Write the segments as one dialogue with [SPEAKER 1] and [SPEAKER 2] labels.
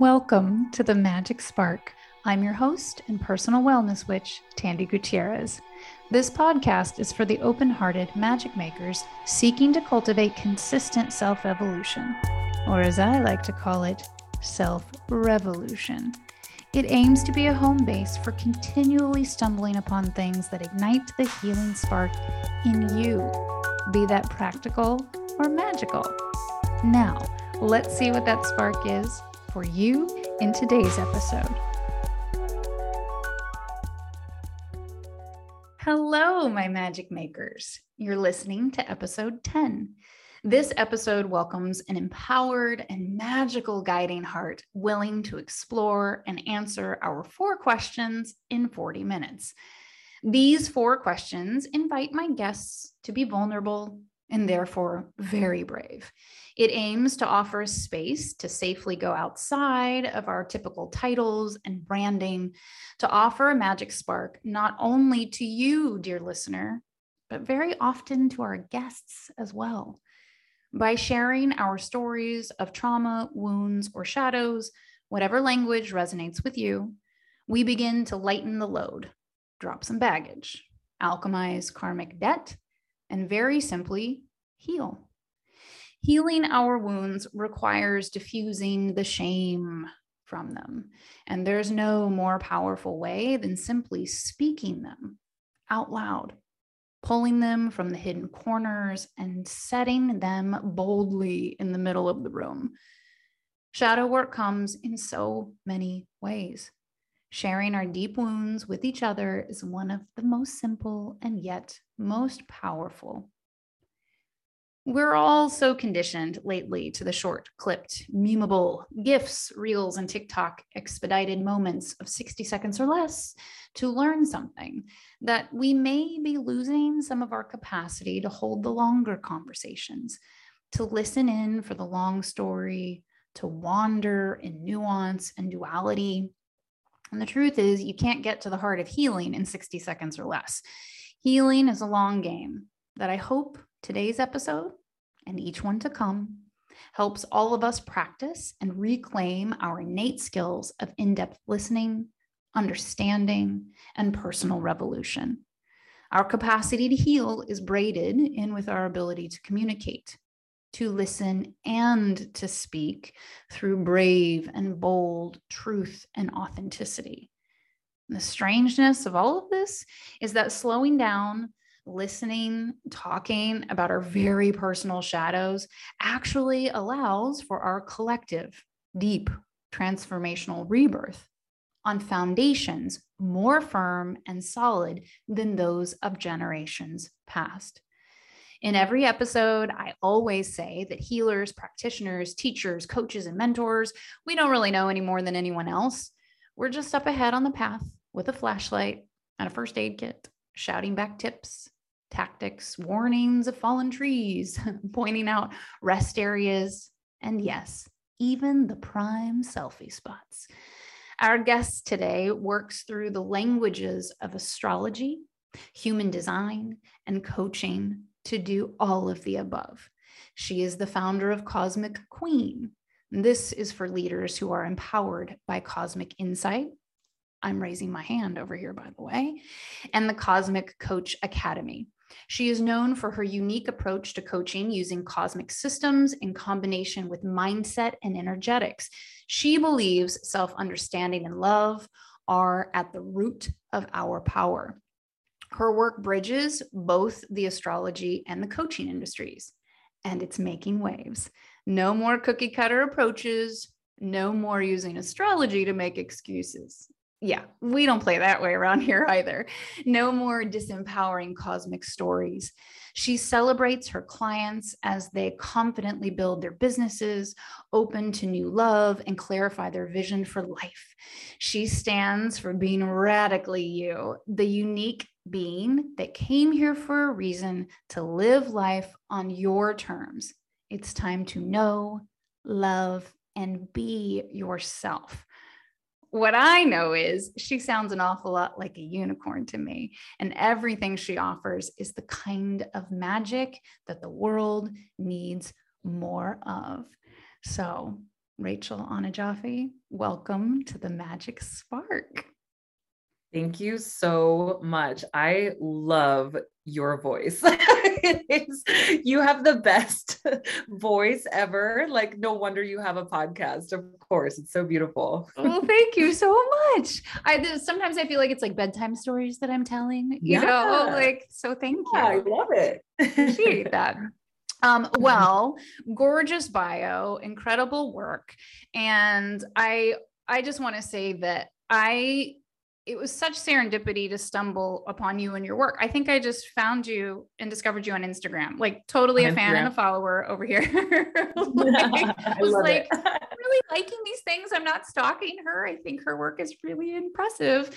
[SPEAKER 1] Welcome to the Magic Spark. I'm your host and personal wellness witch, Tandy Gutierrez. This podcast is for the open hearted magic makers seeking to cultivate consistent self evolution, or as I like to call it, self revolution. It aims to be a home base for continually stumbling upon things that ignite the healing spark in you, be that practical or magical. Now, let's see what that spark is for you in today's episode. Hello, my magic makers. You're listening to episode 10. This episode welcomes an empowered and magical guiding heart willing to explore and answer our four questions in 40 minutes. These four questions invite my guests to be vulnerable and therefore very brave. It aims to offer a space to safely go outside of our typical titles and branding, to offer a magic spark not only to you, dear listener, but very often to our guests as well. By sharing our stories of trauma, wounds, or shadows, whatever language resonates with you, we begin to lighten the load, drop some baggage, alchemize karmic debt, and very simply heal. Healing our wounds requires diffusing the shame from them. And there's no more powerful way than simply speaking them out loud, pulling them from the hidden corners and setting them boldly in the middle of the room. Shadow work comes in so many ways. Sharing our deep wounds with each other is one of the most simple and yet most powerful we're all so conditioned lately to the short, clipped, memeable GIFs, reels, and TikTok expedited moments of 60 seconds or less to learn something that we may be losing some of our capacity to hold the longer conversations, to listen in for the long story, to wander in nuance and duality. And the truth is, you can't get to the heart of healing in 60 seconds or less. Healing is a long game that I hope today's episode and each one to come helps all of us practice and reclaim our innate skills of in depth listening, understanding, and personal revolution. Our capacity to heal is braided in with our ability to communicate, to listen, and to speak through brave and bold truth and authenticity. And the strangeness of all of this is that slowing down listening, talking about our very personal shadows actually allows for our collective, deep, transformational rebirth on foundations more firm and solid than those of generations past. In every episode, I always say that healers, practitioners, teachers, coaches, and mentors, we don't really know any more than anyone else. We're just up ahead on the path with a flashlight and a first aid kit, shouting back tips, tactics, warnings of fallen trees, pointing out rest areas, and yes, even the prime selfie spots. Our guest today works through the languages of astrology, human design, and coaching to do all of the above. She is the founder of Cosmic Queen. This is for leaders who are empowered by cosmic insight. I'm raising my hand over here, by the way, and the Cosmic Coach Academy. She is known for her unique approach to coaching using cosmic systems in combination with mindset and energetics. She believes self understanding and love are at the root of our power. Her work bridges both the astrology and the coaching industries, and it's making waves. No more cookie cutter approaches, no more using astrology to make excuses yeah, we don't play that way around here either. No more disempowering cosmic stories. She celebrates her clients as they confidently build their businesses, open to new love, and clarify their vision for life. She stands for being radically you, the unique being that came here for a reason to live life on your terms. It's time to know, love, and be yourself what I know is she sounds an awful lot like a unicorn to me. And everything she offers is the kind of magic that the world needs more of. So, Rachel Onojafe, welcome to the Magic Spark.
[SPEAKER 2] Thank you so much. I love your voice. you have the best voice ever. Like, no wonder you have a podcast. Of course, it's so beautiful.
[SPEAKER 1] well, thank you so much. I sometimes I feel like it's like bedtime stories that I'm telling. You yeah. know, like so. Thank yeah,
[SPEAKER 2] you. I love it.
[SPEAKER 1] Appreciate that. Um, well, gorgeous bio, incredible work. And I I just want to say that I it was such serendipity to stumble upon you and your work. I think I just found you and discovered you on Instagram. Like totally on a fan Instagram. and a follower over here. like, I was like really liking these things. I'm not stalking her. I think her work is really impressive.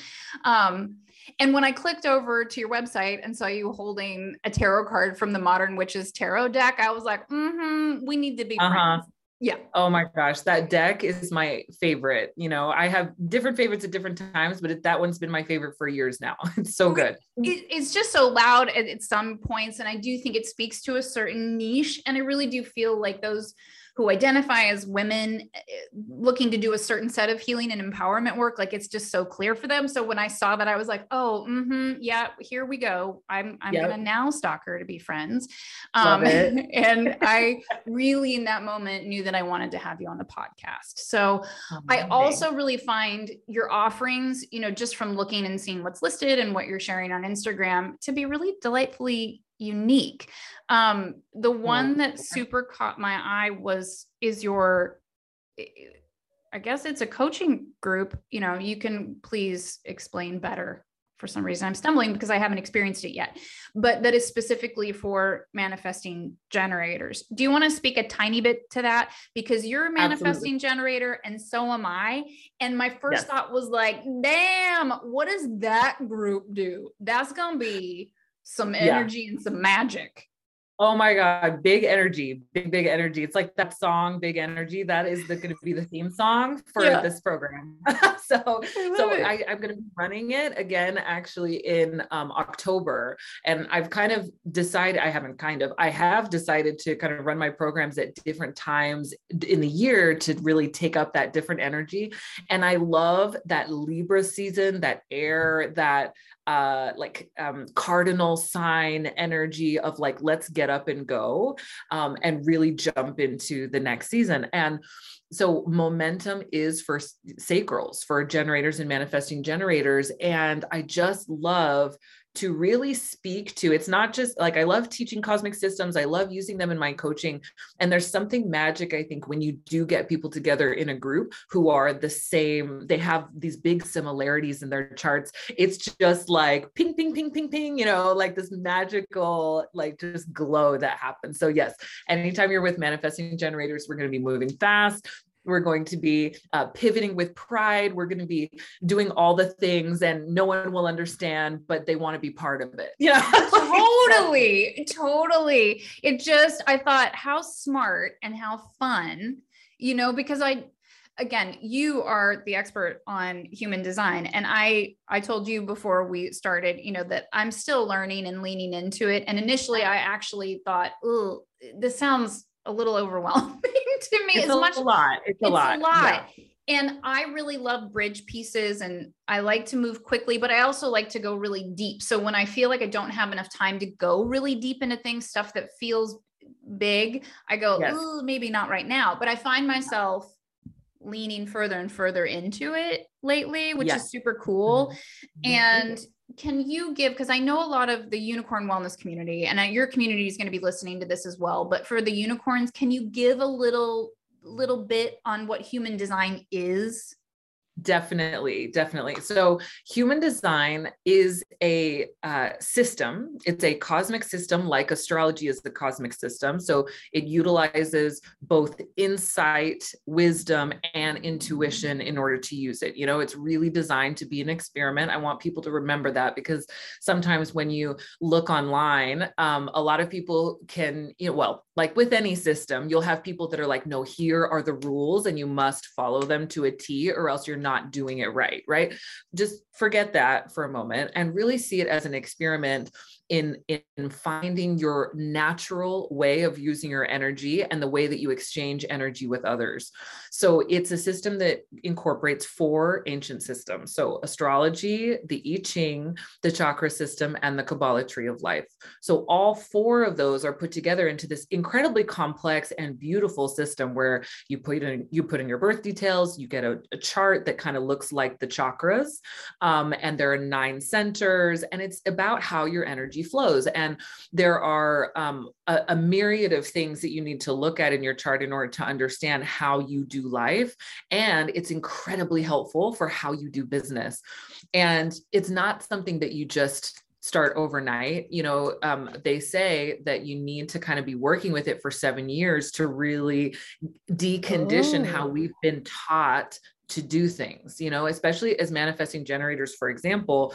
[SPEAKER 1] Um, and when I clicked over to your website and saw you holding a tarot card from the Modern Witches Tarot deck, I was like, mm-hmm, we need to be uh-huh. friends. Yeah.
[SPEAKER 2] Oh my gosh, that deck is my favorite. You know, I have different favorites at different times, but it, that one's been my favorite for years now. It's so good.
[SPEAKER 1] It, it's just so loud at, at some points, and I do think it speaks to a certain niche, and I really do feel like those who identify as women eh, looking to do a certain set of healing and empowerment work like it's just so clear for them. So when i saw that i was like oh mm-hmm, yeah here we go. I'm i'm yep. gonna now stalk her to be friends. Um, and i really in that moment knew that i wanted to have you on the podcast. So i also really find your offerings you know just from looking and seeing what's listed and what you're sharing on instagram to be really delightfully unique. Um, the one that super caught my eye was is your I guess it's a coaching group. You know, you can please explain better. For some reason, I'm stumbling because I haven't experienced it yet, but that is specifically for manifesting generators. Do you want to speak a tiny bit to that? Because you're a manifesting Absolutely. generator and so am I. And my first yes. thought was like, damn, what does that group do? That's going to be some energy yeah. and some magic.
[SPEAKER 2] Oh my God, big energy, big, big energy. It's like that song, Big Energy. That is going to be the theme song for yeah. this program. so, I so I, am going to be running it again actually in um, October. And I've kind of decided, I haven't kind of, I have decided to kind of run my programs at different times in the year to really take up that different energy. And I love that Libra season, that air, that uh like um cardinal sign energy of like let's get up and go um and really jump into the next season. And so momentum is for sacrals for generators and manifesting generators. And i just love to really speak to it's not just like I love teaching cosmic systems, I love using them in my coaching. And there's something magic, I think, when you do get people together in a group who are the same, they have these big similarities in their charts. It's just like ping, ping, ping, ping, ping, you know, like this magical, like just glow that happens. So, yes, anytime you're with manifesting generators, we're going to be moving fast. We're going to be uh, pivoting with pride. We're going to be doing all the things, and no one will understand, but they want to be part of it.
[SPEAKER 1] Yeah, totally, totally. It just, I thought, how smart and how fun, you know, because I, again you are the expert on human design and i i told you before we started you know that i'm still learning and leaning into it and initially i actually thought oh this sounds a little overwhelming to me.
[SPEAKER 2] It's as a much, lot. It's, it's a lot.
[SPEAKER 1] A lot. Yeah. And I really love bridge pieces and I like to move quickly, but I also like to go really deep. So when I feel like I don't have enough time to go really deep into things, stuff that feels big, I go, yes. maybe not right now. But I find myself leaning further and further into it lately, which yes. is super cool. Mm-hmm. And can you give because i know a lot of the unicorn wellness community and your community is going to be listening to this as well but for the unicorns can you give a little little bit on what human design is
[SPEAKER 2] Definitely, definitely. So, human design is a uh, system. It's a cosmic system, like astrology is the cosmic system. So, it utilizes both insight, wisdom, and intuition in order to use it. You know, it's really designed to be an experiment. I want people to remember that because sometimes when you look online, um, a lot of people can, you know, well, like with any system, you'll have people that are like, no, here are the rules and you must follow them to a T or else you're not doing it right. Right. Just forget that for a moment and really see it as an experiment in in finding your natural way of using your energy and the way that you exchange energy with others. So it's a system that incorporates four ancient systems. So astrology the i ching the chakra system and the kabbalah tree of life. So all four of those are put together into this incredibly complex and beautiful system where you put in you put in your birth details you get a, a chart that kind of looks like the chakras um, and there are nine centers and it's about how your energy flows and there are um, a, a myriad of things that you need to look at in your chart in order to understand how you do life and it's incredibly helpful for how you do business and it's not something that you just start overnight. You know, um, they say that you need to kind of be working with it for seven years to really decondition oh. how we've been taught to do things, you know, especially as manifesting generators, for example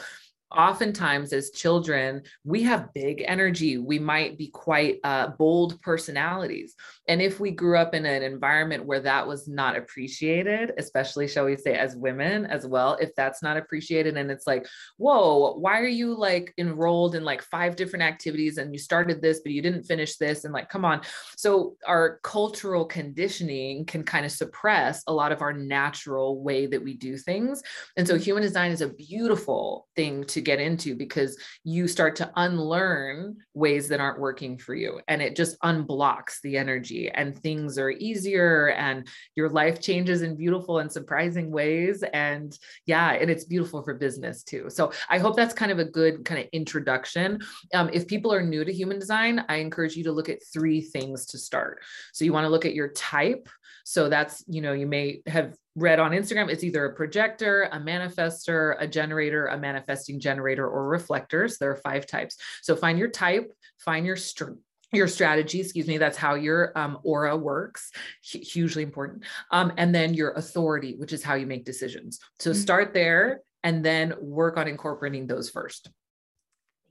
[SPEAKER 2] oftentimes as children we have big energy. We might be quite uh, bold personalities. And if we grew up in an environment where that was not appreciated especially shall we say as women as well if that's not appreciated and it's like whoa why are you like enrolled in like five different activities and you started this but you didn't finish this? And like come on. So our cultural conditioning can kind of suppress a lot of our natural way that we do things. And so human design is a beautiful thing to to get into because you start to unlearn ways that aren't working for you. And it just unblocks the energy and things are easier and your life changes in beautiful and surprising ways. And yeah and it's beautiful for business too. So i hope that's kind of a good kind of introduction. Um, if people are new to human design i encourage you to look at three things to start. So you want to look at your type so that's, you know, you may have read on Instagram, it's either a projector, a manifester, a generator, a manifesting generator, or reflectors. There are five types. So find your type, find your str- your strategy, excuse me, that's how your um, aura works, H- hugely important. Um, and then your authority, which is how you make decisions. So mm-hmm. start there and then work on incorporating those first.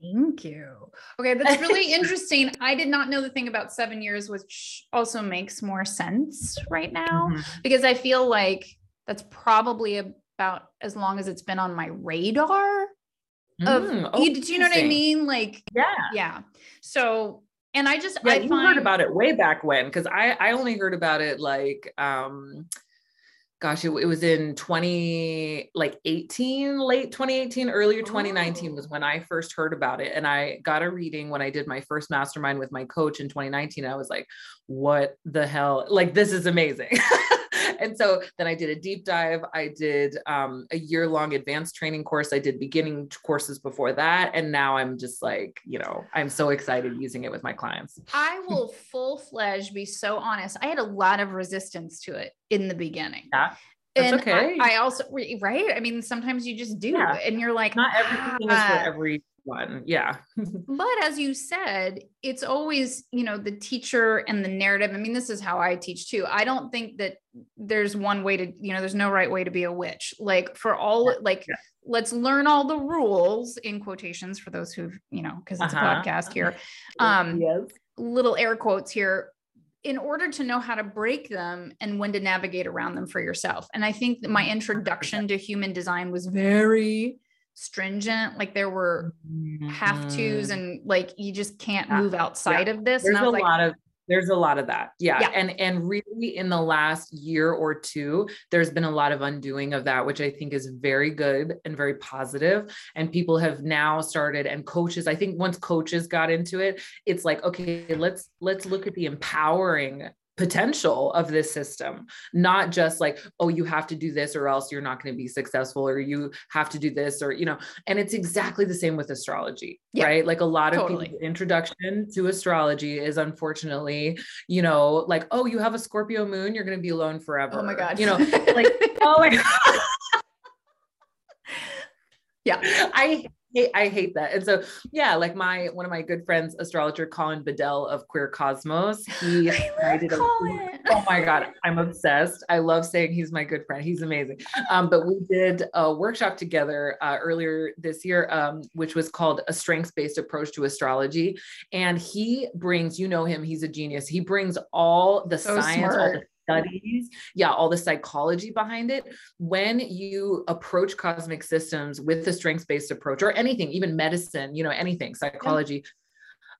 [SPEAKER 1] Thank you. Okay, that's really interesting. I did not know the thing about seven years, which also makes more sense right now mm-hmm. because I feel like that's probably about as long as it's been on my radar. Of mm, oh, you, do you know what I mean? Like,
[SPEAKER 2] yeah,
[SPEAKER 1] yeah. So, and I just
[SPEAKER 2] yeah,
[SPEAKER 1] I
[SPEAKER 2] you find, heard about it way back when because I I only heard about it like um gosh, it, it, was in 20 like 18, late 2018, earlier 2019 was oh. when I first heard about it. And I got a reading when I did my first mastermind with my coach in 2019. I was like, what the hell? Like, this is amazing. and so then I did a deep dive. I did um, a year long advanced training course. I did beginning courses before that. And now I'm just like, you know, I'm so excited using it with my clients.
[SPEAKER 1] I will full fledged be so honest. I had a lot of resistance to it in the beginning.
[SPEAKER 2] Yeah. That's
[SPEAKER 1] and
[SPEAKER 2] okay.
[SPEAKER 1] I, I, also right. I mean, sometimes you just do, yeah. and you're like,
[SPEAKER 2] not everything ah. is for every one. Yeah.
[SPEAKER 1] but as you said, it's always, you know, the teacher and the narrative. I mean, this is how I teach too. I don't think that there's one way to, you know, there's no right way to be a witch. Like for all, like, yeah. let's learn all the rules in quotations for those who've, you know, because it's uh-huh. a podcast here. Um, yes. Little air quotes here in order to know how to break them and when to navigate around them for yourself. And I think that my introduction to human design was very stringent. Like there were mm-hmm. have tos and like you just can't move outside yeah. of this.
[SPEAKER 2] There's a
[SPEAKER 1] like,
[SPEAKER 2] lot of there's a lot of that. Yeah. yeah. And and really in the last year or two, there's been a lot of undoing of that, which I think is very good and very positive. And people have now started and coaches, I think once coaches got into it, it's like, okay, let's let's look at the empowering potential of this system not just like oh you have to do this or else you're not going to be successful or you have to do this or you know and it's exactly the same with astrology yeah, right? Like a lot of totally. people's introduction to astrology is unfortunately you know like oh you have a scorpio moon you're going to be alone forever
[SPEAKER 1] oh my god.
[SPEAKER 2] you know like oh my god
[SPEAKER 1] yeah.
[SPEAKER 2] I hate, I hate that. And so, yeah, like my one of my good friends, astrologer Colin Bedell of Queer Cosmos, he I, did a, oh my god, I'm obsessed. I love saying he's my good friend. He's amazing. Um, but we did a workshop together uh, earlier this year, um, which was called a strengths based approach to astrology, and he brings, you know him, he's a genius. He brings all the so science, smart. all the studies, yeah, all the psychology behind it. When you approach cosmic systems with a strengths-based approach or anything, even medicine, you know, anything, psychology,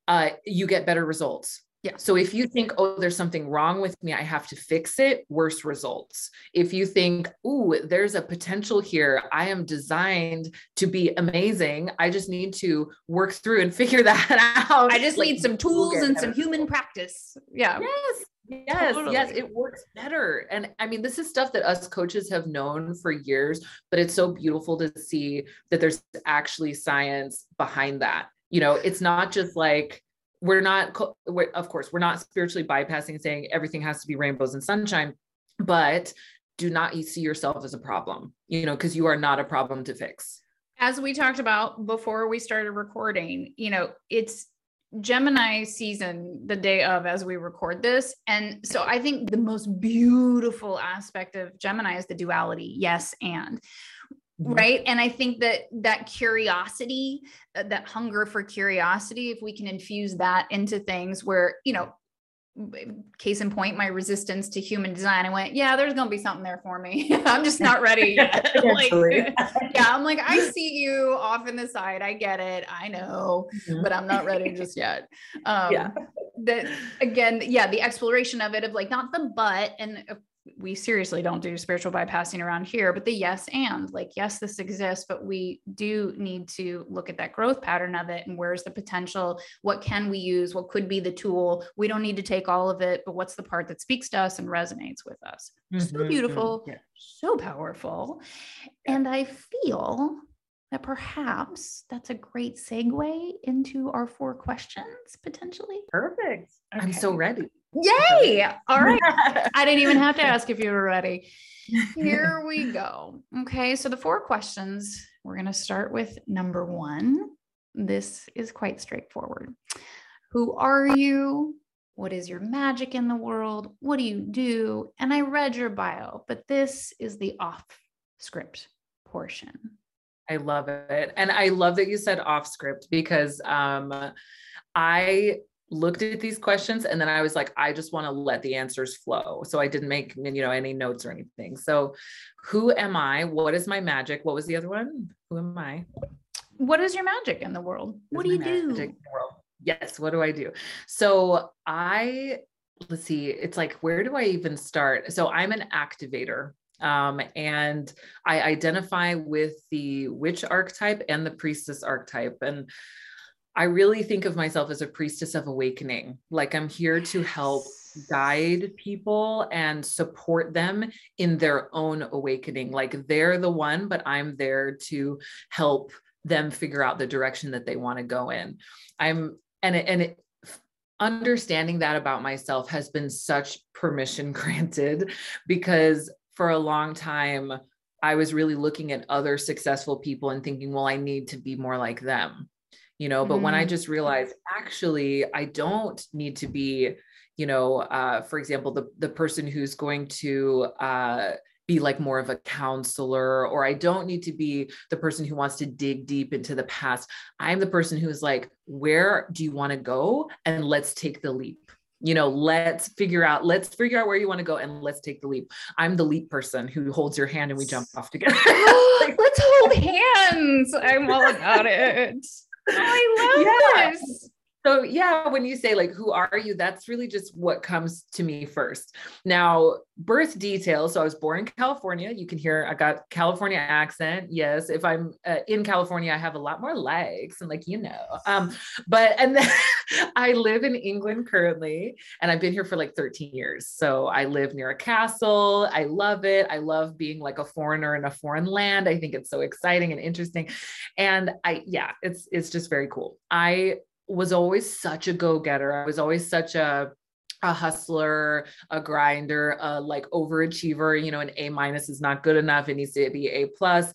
[SPEAKER 2] uh, you get better results
[SPEAKER 1] yeah.
[SPEAKER 2] So if you think, oh, there's something wrong with me, I have to fix it, worse results. If you think, oh, there's a potential here, I am designed to be amazing. I just need to work through and figure that out.
[SPEAKER 1] I just like, need some tools and some human practice. Yeah.
[SPEAKER 2] Yes. Yes, totally. yes, it works better. And I mean, this is stuff that us coaches have known for years, but it's so beautiful to see that there's actually science behind that. You know, it's not just like, we're not we're, of course we're not spiritually bypassing saying everything has to be rainbows and sunshine but do not see yourself as a problem you know because you are not a problem to fix
[SPEAKER 1] as we talked about before we started recording you know it's Gemini season the day of as we record this. And so I think the most beautiful aspect of Gemini is the duality, yes, and Mm-hmm. right and i think that that curiosity uh, that hunger for curiosity if we can infuse that into things where you know case in point my resistance to human design. I went yeah there's gonna be something there for me. I'm just not ready yet. Like, yeah i'm like i see you off in the side. I get it. I know mm-hmm. but i'm not ready just yet. Um yeah that again yeah the exploration of it of like not the but and we seriously don't do spiritual bypassing around here, but the yes and like, yes, this exists, but we do need to look at that growth pattern of it and where's the potential? What can we use? What could be the tool? We don't need to take all of it, but what's the part that speaks to us and resonates with us? Mm-hmm. So mm-hmm. beautiful, yeah. so powerful. And I feel that perhaps that's a great segue into our four questions potentially.
[SPEAKER 2] Perfect. Okay. I'm so ready.
[SPEAKER 1] Yay! All right. I didn't even have to ask if you were ready. Here we go. Okay. So the four questions, we're going to start with number one. This is quite straightforward. Who are you? What is your magic in the world? What do you do? And I read your bio, but this is the off script portion.
[SPEAKER 2] I love it. And I love that you said off script because um, I looked at these questions and then I was like, I just want to let the answers flow. So I didn't make, you know, any notes or anything. So who am I? What is my magic? What was the other one? Who am I?
[SPEAKER 1] What is your magic in the world? What, do you do?
[SPEAKER 2] Yes. What do I do? So I, let's see, it's like, where do I even start? So I'm an activator. Um, and I identify with the witch archetype and the priestess archetype. And I really think of myself as a priestess of awakening. Like I'm here to help guide people and support them in their own awakening. Like they're the one, but I'm there to help them figure out the direction that they want to go in. I'm and it, and it, understanding that about myself has been such permission granted because for a long time I was really looking at other successful people and thinking, well, I need to be more like them you know but mm-hmm. when i mm-hmm. just realized actually i don't need to be you know uh, for example the the person who's going to uh, be like more of a counselor or i don't need to be the person who wants to dig deep into the past. I'm the person who's like where do you want to go? And let's take the leap. You know let's figure out let's figure out where you want to go and let's take the leap. I'm the leap person who holds your hand and we jump off together.
[SPEAKER 1] Let's hold hands. I'm all about it I love this.
[SPEAKER 2] So yeah, when you say like who are you, that's really just what comes to me first. Now, birth details. So I was born in California. You can hear I got California accent. Yes, if I'm uh, in California, I have a lot more legs and like you know. Um, but and then I live in England currently, and I've been here for like 13 years. So I live near a castle. I love it. I love being like a foreigner in a foreign land. I think it's so exciting and interesting. And I yeah, it's it's just very cool. I was always such a go-getter. I was always such a a hustler, a grinder, a like overachiever, you know, an A minus is not good enough. It needs to be A plus.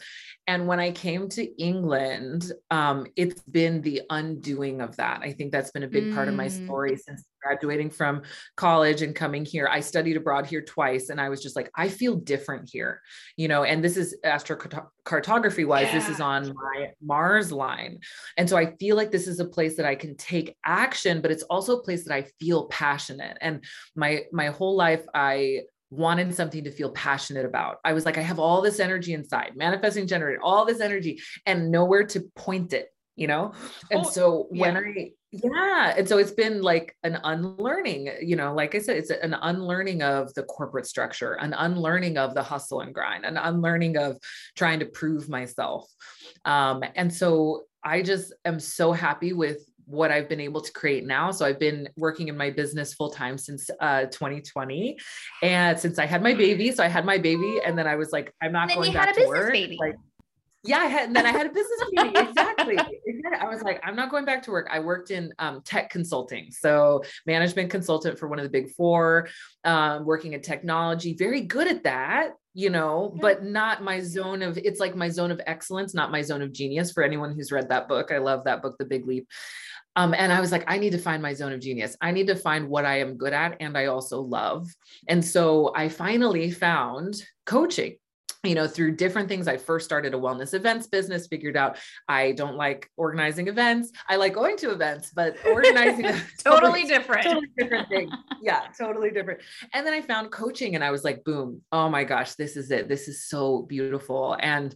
[SPEAKER 2] And when I came to England, um, it's been the undoing of that. I think that's been a big mm. part of my mm. story since graduating from college and coming here. I studied abroad here twice, and I was just like, I feel different here, you know. And this is astrocartography wise, yeah. this is on my Mars line. And so I feel like this is a place that I can take action, but it's also a place that I feel passionate. And my my whole life, I wanted something to feel passionate about. I was like, I have all this energy inside, manifesting generator, all this energy, and nowhere to point it, you know? And oh, so when yeah. I, yeah. And so it's been like an unlearning, you know, like I said, it's an unlearning of the corporate structure, an unlearning of the hustle and grind, an unlearning of trying to prove myself. Um, and so I just am so happy with what I've been able to create now. So I've been working in my business full time since uh, 2020, and since I had my baby. So I had my baby, and then I was like, I'm not going back to work. Baby. Like, yeah, I had, and then I had a business baby. Exactly. I was like, I'm not going back to work. I worked in um, tech consulting, so management consultant for one of the big four, um, working in technology. Very good at that you know, but not my zone of it's like my zone of excellence, not my zone of genius. For anyone who's read that book, I love that book, The Big Leap. Um, and I was like, I need to find my zone of genius. I need to find what I am good at and I also love. And so I finally found coaching you know, through different things. I first started a wellness events business, figured out I don't like organizing events. I like going to events, but organizing
[SPEAKER 1] totally, different.
[SPEAKER 2] Totally different thing. yeah, totally different. And then I found coaching and I was like, boom, oh my gosh, this is it. This is so beautiful. And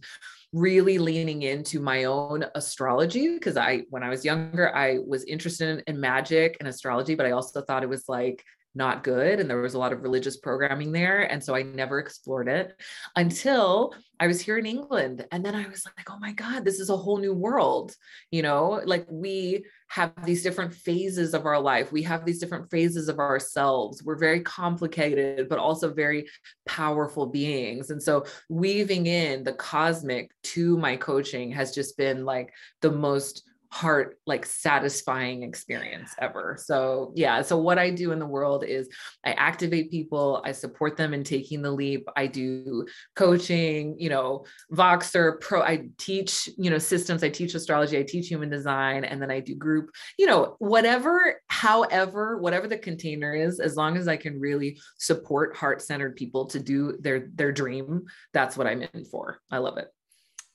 [SPEAKER 2] really leaning into my own astrology because I, when I was younger, I was interested in, magic and astrology, but I also thought it was like not good and there was a lot of religious programming there and so i never explored it until i was here in england and then i was like oh my god this is a whole new world you know? Like we have these different phases of our life. We have these different phases of ourselves. We're very complicated but also very powerful beings and so weaving in the cosmic to my coaching has just been like the most heart like satisfying experience ever. So, yeah, so what I do in the world is I activate people, I support them in taking the leap. I do coaching, you know, Voxer pro I teach, you know, systems, I teach astrology, I teach human design and then I do group, you know, whatever however, whatever the container is as long as I can really support heart-centered people to do their their dream, that's what I'm in for. I love it.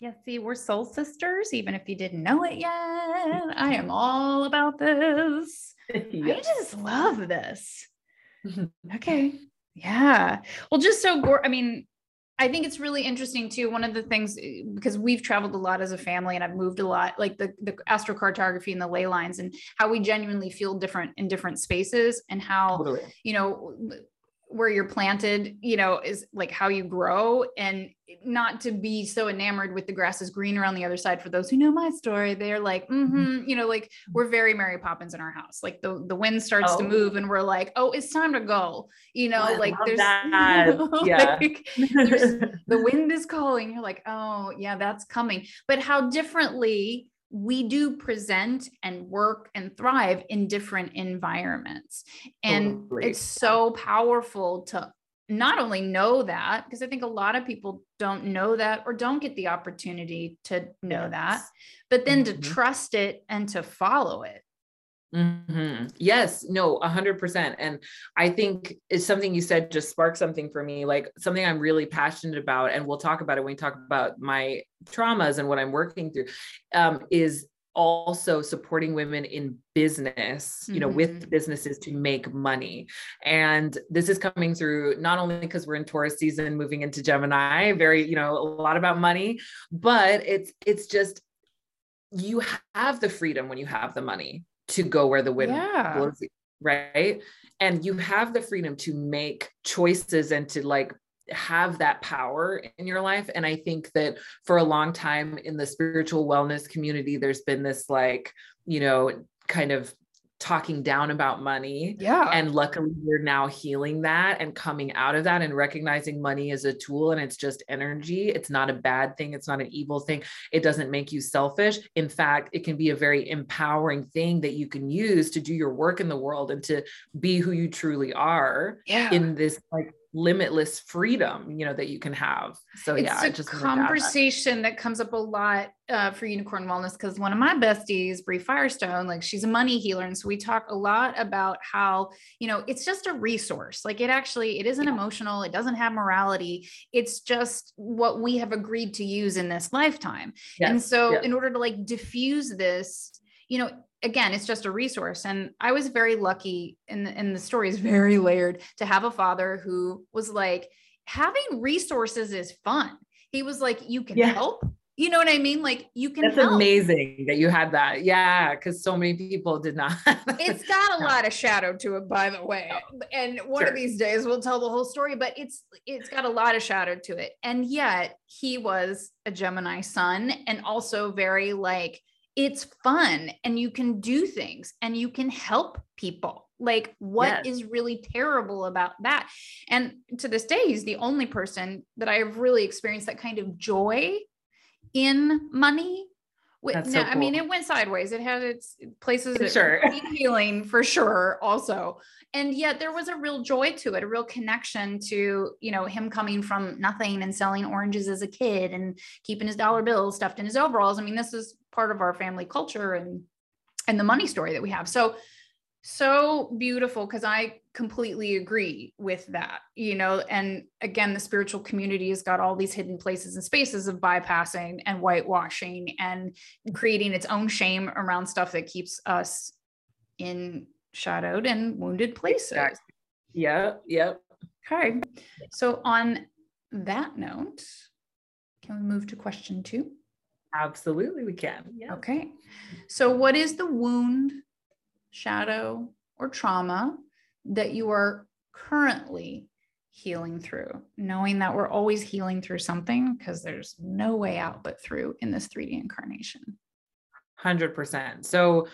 [SPEAKER 1] Yeah, see, we're soul sisters, even if you didn't know it yet. I am all about this. yes. I just love this. okay. Yeah. Well, just so, I mean, I think it's really interesting too. One of the things eh, because we've traveled a lot as a family and I've moved a lot, like the the astrocartography and the ley lines and how we genuinely feel different in different spaces and how totally. you know where you're planted, you know, is like how you grow and not to be so enamored with the grass is greener on the other side. For those who know my story, they're like, mm-hmm, mm-hmm. you know, like we're very Mary Poppins in our house. Like the, the wind starts oh. to move and we're like, oh, it's time to go. You know, oh, like there's, you know, yeah. like, there's the wind is calling. You're like, oh yeah, that's coming. But how differently we do present and work and thrive in different environments. And oh, it's so powerful to not only know that, because I think a lot of people don't know that or don't get the opportunity to know yes. that, but then mm-hmm. to trust it and to follow it.
[SPEAKER 2] Mm-hmm. Yes, no, a hundred percent. And I think it's something you said just sparked something for me, like something I'm really passionate about. And we'll talk about it when we talk about my traumas and what I'm working through, um, is also supporting women in business you know mm-hmm. with businesses to make money and this is coming through not only because we're in taurus season moving into gemini very you know a lot about money but it's it's just you have the freedom when you have the money to go where the wind yeah. blows right and you have the freedom to make choices and to like have that power in your life and i think that for a long time in the spiritual wellness community there's been this like you know kind of talking down about money.
[SPEAKER 1] Yeah.
[SPEAKER 2] And luckily we're now healing that and coming out of that and recognizing money as a tool and it's just energy. It's not a bad thing. It's not an evil thing. It doesn't make you selfish. In fact, it can be a very empowering thing that you can use to do your work in the world and to be who you truly are
[SPEAKER 1] yeah.
[SPEAKER 2] in this like limitless freedom you know that you can have so
[SPEAKER 1] it's
[SPEAKER 2] yeah
[SPEAKER 1] a just conversation that. that. comes up a lot uh, for unicorn wellness because one of my besties brie firestone like she's a money healer and so we talk a lot about how you know it's just a resource like it actually it isn't emotional it doesn't have morality it's just what we have agreed to use in this lifetime yes. and so yes. in order to like diffuse this you know, again, it's just a resource. And I was very lucky, and, and the story is very layered to have a father who was like, having resources is fun. He was like, you can yeah. help. You know what I mean? Like you can.
[SPEAKER 2] That's
[SPEAKER 1] help.
[SPEAKER 2] amazing that you had that. Yeah, because so many people did not.
[SPEAKER 1] it's got a lot of shadow to it, by the way. And one sure. of these days we'll tell the whole story, but it's it's got a lot of shadow to it. And yet he was a Gemini sun, and also very like it's fun, and you can do things, and you can help people like, what yes. is really terrible about that? And to this day, he's the only person that I have really experienced that kind of joy in money. With, now, so cool. I mean, it went sideways. It had its places that
[SPEAKER 2] sure.
[SPEAKER 1] healing for sure, also. And yet there was a real joy to it, a real connection to, you know, him coming from nothing and selling oranges as a kid and keeping his dollar bills stuffed in his overalls. I mean, this is part of our family culture and and the money story that we have. So so beautiful because I completely agree with that, you know. And again, the spiritual community has got all these hidden places and spaces of bypassing and whitewashing and creating its own shame around stuff that keeps us in shadowed and wounded places.
[SPEAKER 2] Yeah, yeah.
[SPEAKER 1] Okay. So, on that note, can we move to question two?
[SPEAKER 2] Absolutely, we can.
[SPEAKER 1] Yeah. Okay. So, what is the wound shadow, or trauma that you are currently healing through, knowing that we're always healing through something because there's no way out but through in this 3D incarnation.
[SPEAKER 2] 100%. So,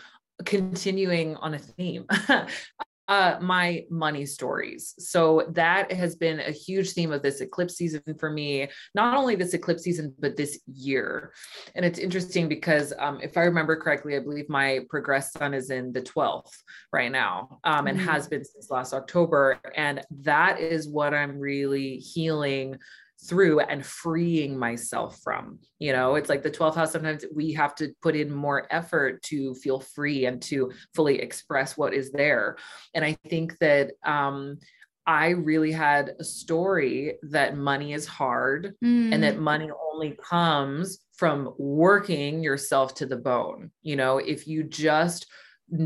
[SPEAKER 2] continuing on a theme, uh, my money stories. So that has been a huge theme of this eclipse season for me, not only this eclipse season, but this year. And it's interesting because um, if I remember correctly, I believe my progressed sun is in the 12th right now um, and mm-hmm. has been since last October. And that is what I'm really healing through and freeing myself from. You know, it's like the 12th house. Sometimes we have to put in more effort to feel free and to fully express what is there. And I think that, um, I really had a story that money is hard mm. and that mm. money only comes from working yourself to the bone. You know, if you just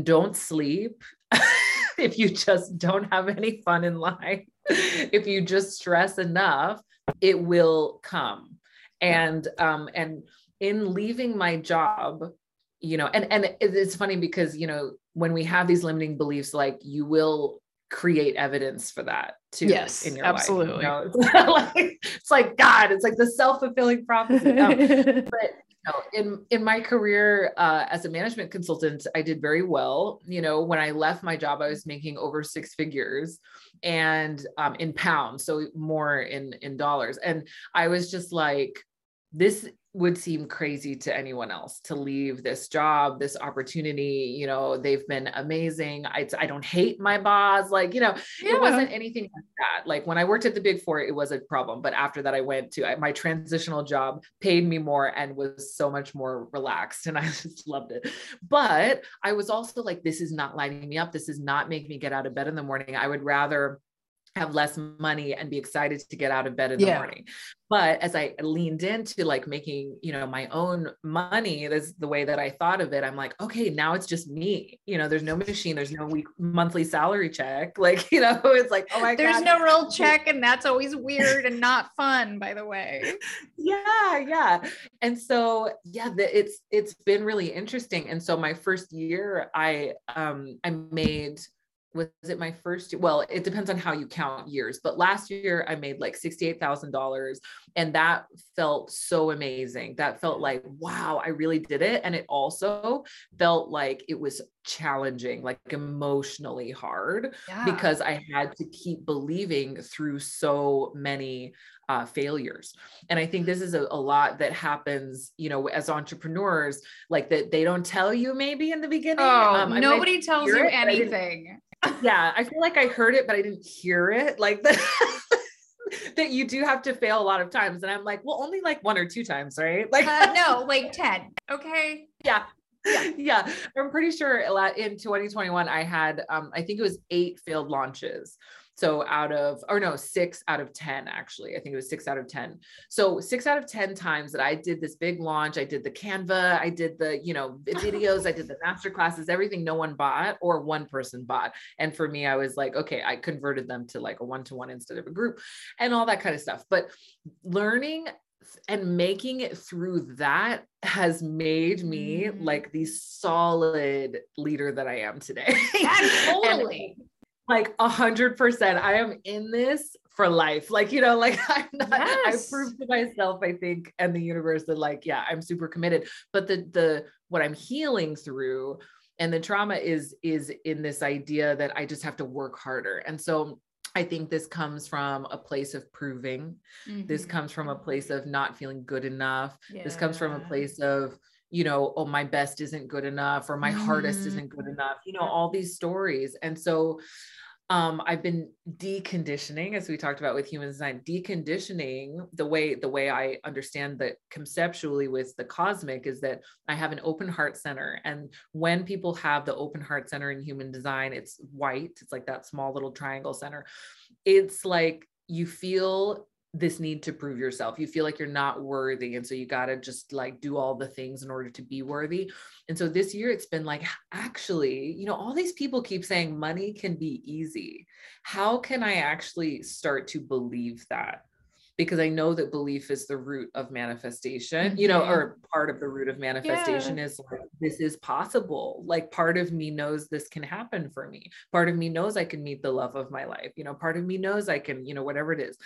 [SPEAKER 2] don't sleep, if you just don't have any fun in life, if you just stress enough, it will come. And um and in leaving my job you know and and it's funny because you know when we have these limiting beliefs like you will create evidence for that too
[SPEAKER 1] yes in your absolutely
[SPEAKER 2] life, you know? it's, like, it's like god it's like the self-fulfilling prophecy. Um, but in in my career uh, as a management consultant, I did very well. You know, when I left my job, I was making over six figures, and um, in pounds, so more in in dollars. And I was just like, this would seem crazy to anyone else to leave this job, this opportunity. You know, they've been amazing. I, I don't hate my boss. Like, you know, yeah. it wasn't anything like that. Like when I worked at the big four, it was a problem. But after that, I went to I, my transitional job, paid me more and was so much more relaxed. And I just loved it. But I was also like, this is not lighting me up. This is not making me get out of bed in the morning. I would rather have less money and be excited to get out of bed in the morning. But as I leaned into like making, you know, my own money, that's the way that I thought of it. I'm like, okay, now it's just me. You know, there's no machine, there's no week monthly salary check. Like, you know, it's like, oh my god
[SPEAKER 1] there's God. no real check, and that's always weird and not fun, by the way.
[SPEAKER 2] Yeah, yeah. And so yeah, the, it's it's been really interesting. And so my first year, I um I made was it my first well it depends on how you count years but last year i made like $68000 and that felt so amazing. That felt like wow i really did it and it also felt like it was challenging like emotionally hard yeah. because i had to keep believing through so many uh, failures. And i think this is a, a, lot that happens you know as entrepreneurs like that they don't tell you maybe in the beginning
[SPEAKER 1] oh um, nobody tells you it, anything
[SPEAKER 2] yeah, I feel like I heard it, but I didn't hear it. Like that, that you do have to fail a lot of times. And I'm like, well, only like one or two times, right? Like,
[SPEAKER 1] uh, no, like 10. Okay.
[SPEAKER 2] Yeah. Yeah. yeah. I'm pretty sure in 2021, I had, um, I think it was eight failed launches. So out of, or no, six out of 10, actually, I think it was six out of 10. So six out of 10 times that I did this big launch, I did the Canva, I did the, you know, videos, I did the master classes, everything no one bought or one person bought. And for me, I was like, okay, I converted them to like a one-to-one instead of a group and all that kind of stuff. But learning and making it through that has made me mm. like the solid leader that I am today.
[SPEAKER 1] Yeah, totally.
[SPEAKER 2] Like a hundred percent. I am in this for life. Like, you know, like I'm not, yes. I proved to myself, I think, and the universe that like, yeah, I'm super committed. But the the what I'm healing through and the trauma is is in this idea that I just have to work harder. And so I think this comes from a place of proving. Mm-hmm. This comes from a place of not feeling good enough. Yeah. This comes from a place of, you know, oh, my best isn't good enough or my mm-hmm. hardest isn't good enough, you know, all these stories. And so um, I've been deconditioning, as we talked about with human design, deconditioning the way the way I understand that conceptually with the cosmic is that I have an open heart center, and when people have the open heart center in human design, it's white. It's like that small little triangle center. It's like you feel this need to prove yourself. You feel like you're not worthy. And so you got to just like do all the things in order to be worthy. And so this year it's been like, actually, you know, all these people keep saying money can be easy. How can I actually start to believe that? Because I know that belief is the root of manifestation, you know, mm-hmm. or part of the root of manifestation yeah. is like, this is possible. Like part of me knows this can happen for me. Part of me knows I can meet the love of my life. You know, part of me knows I can, you know, whatever it is.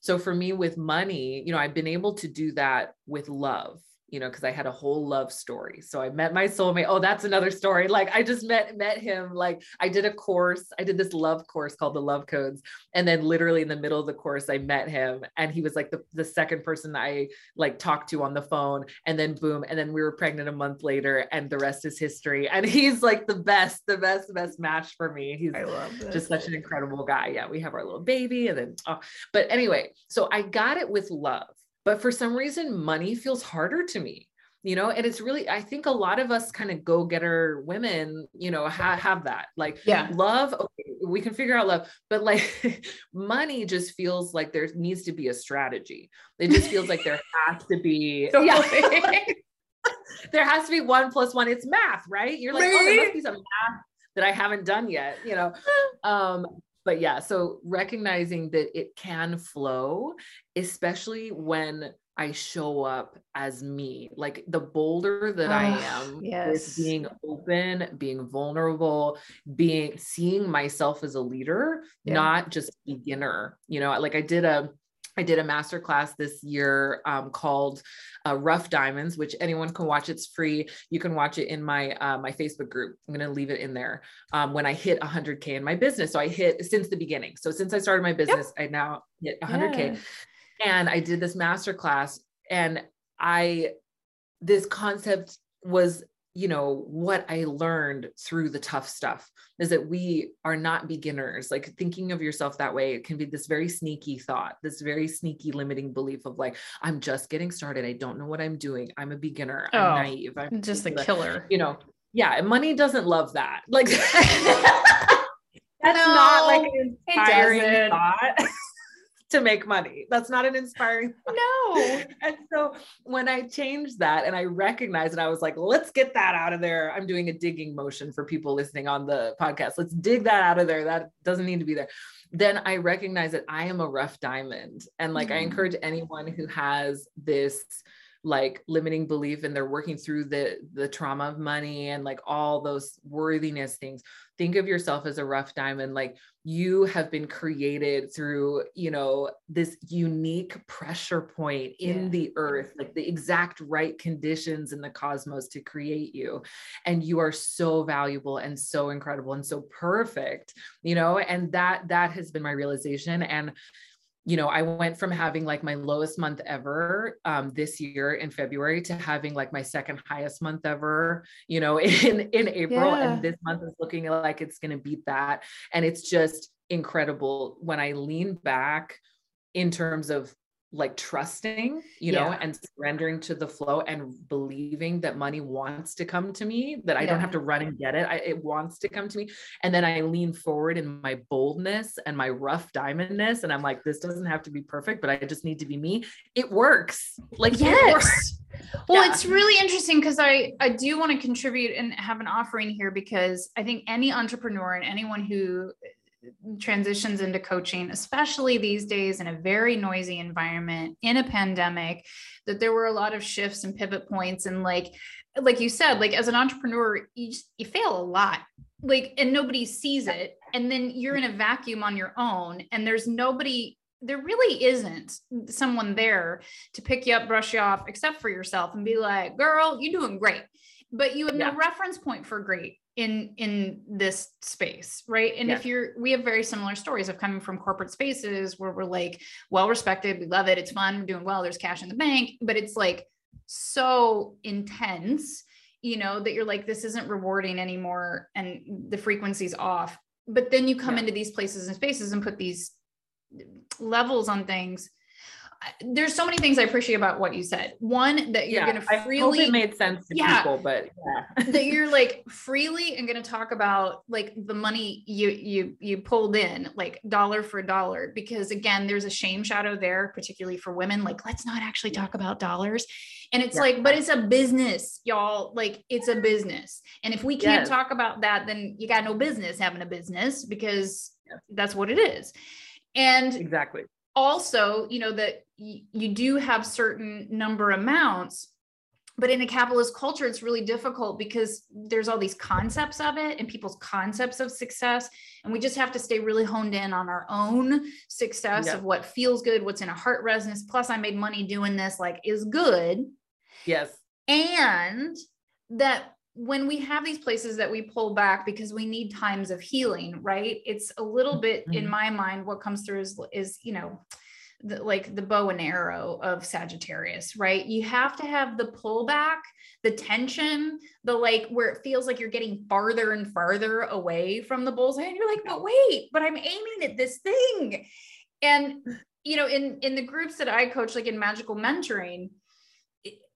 [SPEAKER 2] So for me with money, you know, I've been able to do that with love you know, because I had a whole love story. So I met my soulmate. Oh, that's another story. Like I just met met him. Like I did a course. I did this love course called the Love Codes, and then literally in the middle of the course, I met him, and he was like the the second person I like talked to on the phone. And then boom, and then we were pregnant a month later, and the rest is history. And he's like the best, the best, best match for me. He's just such an incredible guy. Yeah, we have our little baby, and then oh, but anyway, so I got it with love but for some reason, money feels harder to me you know and it's really i think a lot of us kind of go getter women you know ha- have that like
[SPEAKER 1] yeah.
[SPEAKER 2] love okay, we can figure out love but like money just feels like there needs to be a strategy. It just feels like there has to be yeah. there has to be one plus one. It's math right? You're like right? oh there must be some math that i haven't done yet you know? Um but yeah, so recognizing that it can flow, especially when I show up as me, like the bolder that oh, I ah, am
[SPEAKER 1] yes.
[SPEAKER 2] being open, being vulnerable, being seeing myself as a leader, yeah. not just beginner. You know, like I did a I did a master class this year um, called uh, Rough Diamonds, which anyone can watch. It's free. You can watch it in my uh, my Facebook group. I'm going to leave it in there. Um, when I hit 100k in my business, so I hit since the beginning. So since I started my business, yep. I now hit 100k, yeah. and I did this master class, and I this concept was you know what i learned through the tough stuff is that we are not beginners. Like thinking of yourself that way it can be this very sneaky thought this very sneaky limiting belief of like i'm just getting started. I don't know what i'm doing. I'm a beginner. I'm oh, naive. I'm
[SPEAKER 1] just a killer.
[SPEAKER 2] You know yeah money doesn't love that. Like that's no, not like an inspiring thought to make money. That's not an inspiring.
[SPEAKER 1] No.
[SPEAKER 2] and so when I changed that and I recognized and I was like, let's get that out of there. I'm doing a digging motion for people listening on the podcast. Let's dig that out of there. That doesn't need to be there. Then I recognize that I am a rough diamond. And like, mm-hmm. I encourage anyone who has this like limiting belief and they're working through the the trauma of money and like all those worthiness things. Think of yourself as a rough diamond like you have been created through you know this unique pressure point in yeah. the earth like the exact right conditions in the cosmos to create you. And you are so valuable and so incredible and so perfect you know and that that has been my realization. And you know, I went from having like my lowest month ever um, this year in February to having like my second highest month ever, you know, in in April, yeah. and this month is looking like it's going to beat that, and it's just incredible when I lean back in terms of like trusting, you yeah. know, and surrendering to the flow and believing that money wants to come to me, that I yeah. don't have to run and get it. I, it wants to come to me. And then I lean forward in my boldness and my rough diamondness. And I'm like, this doesn't have to be perfect, but I just need to be me. It works. Like,
[SPEAKER 1] yes. Works. Well, yeah. it's really interesting because I, I do want to contribute and have an offering here because I think any entrepreneur and anyone who transitions into coaching, especially these days in a very noisy environment in a pandemic, that there were a lot of shifts and pivot points. And like, like you said, like as an entrepreneur, you, just, you fail a lot, like, and nobody sees it. And then you're in a vacuum on your own, and there's nobody there really isn't someone there to pick you up, brush you off, except for yourself and be like, girl, you're doing great. But you have yeah. no reference point for great in in this space right and if you're we have very similar stories of coming from corporate spaces where we're like well respected we love it it's fun we're doing well there's cash in the bank but it's like so intense you know that you're like this isn't rewarding anymore and the frequency's off but then you come yeah. into these places and spaces and put these levels on things there's so many things I appreciate about what you said. One that you're yeah, going to freely
[SPEAKER 2] I hope it made sense to yeah, people, but
[SPEAKER 1] yeah. that you're like freely and going to talk about like the money you you you pulled in, like dollar for dollar, because again, there's a shame shadow there, particularly for women. Like, let's not actually talk about dollars. And it's yeah. like, but it's a business, y'all. Like, it's a business. And if we can't yes. talk about that, then you got no business having a business because that's what it is. And
[SPEAKER 2] exactly
[SPEAKER 1] also you know that y- you do have certain number amounts but in a capitalist culture it's really difficult because there's all these concepts of it and people's concepts of success and we just have to stay really honed in on our own success yeah. of what feels good what's in a heart resonance. Plus i made money doing this like is good.
[SPEAKER 2] Yes.
[SPEAKER 1] And that when we have these places that we pull back because we need times of healing right it's a little bit mm-hmm. in my mind what comes through is is you know the, like the bow and arrow of Sagittarius, right? You have to have the pullback, the tension, the like where it feels like you're getting farther and farther away from the bullseye. And you're like, but wait, but I'm aiming at this thing. And you know, in in the groups that I coach, like in magical mentoring,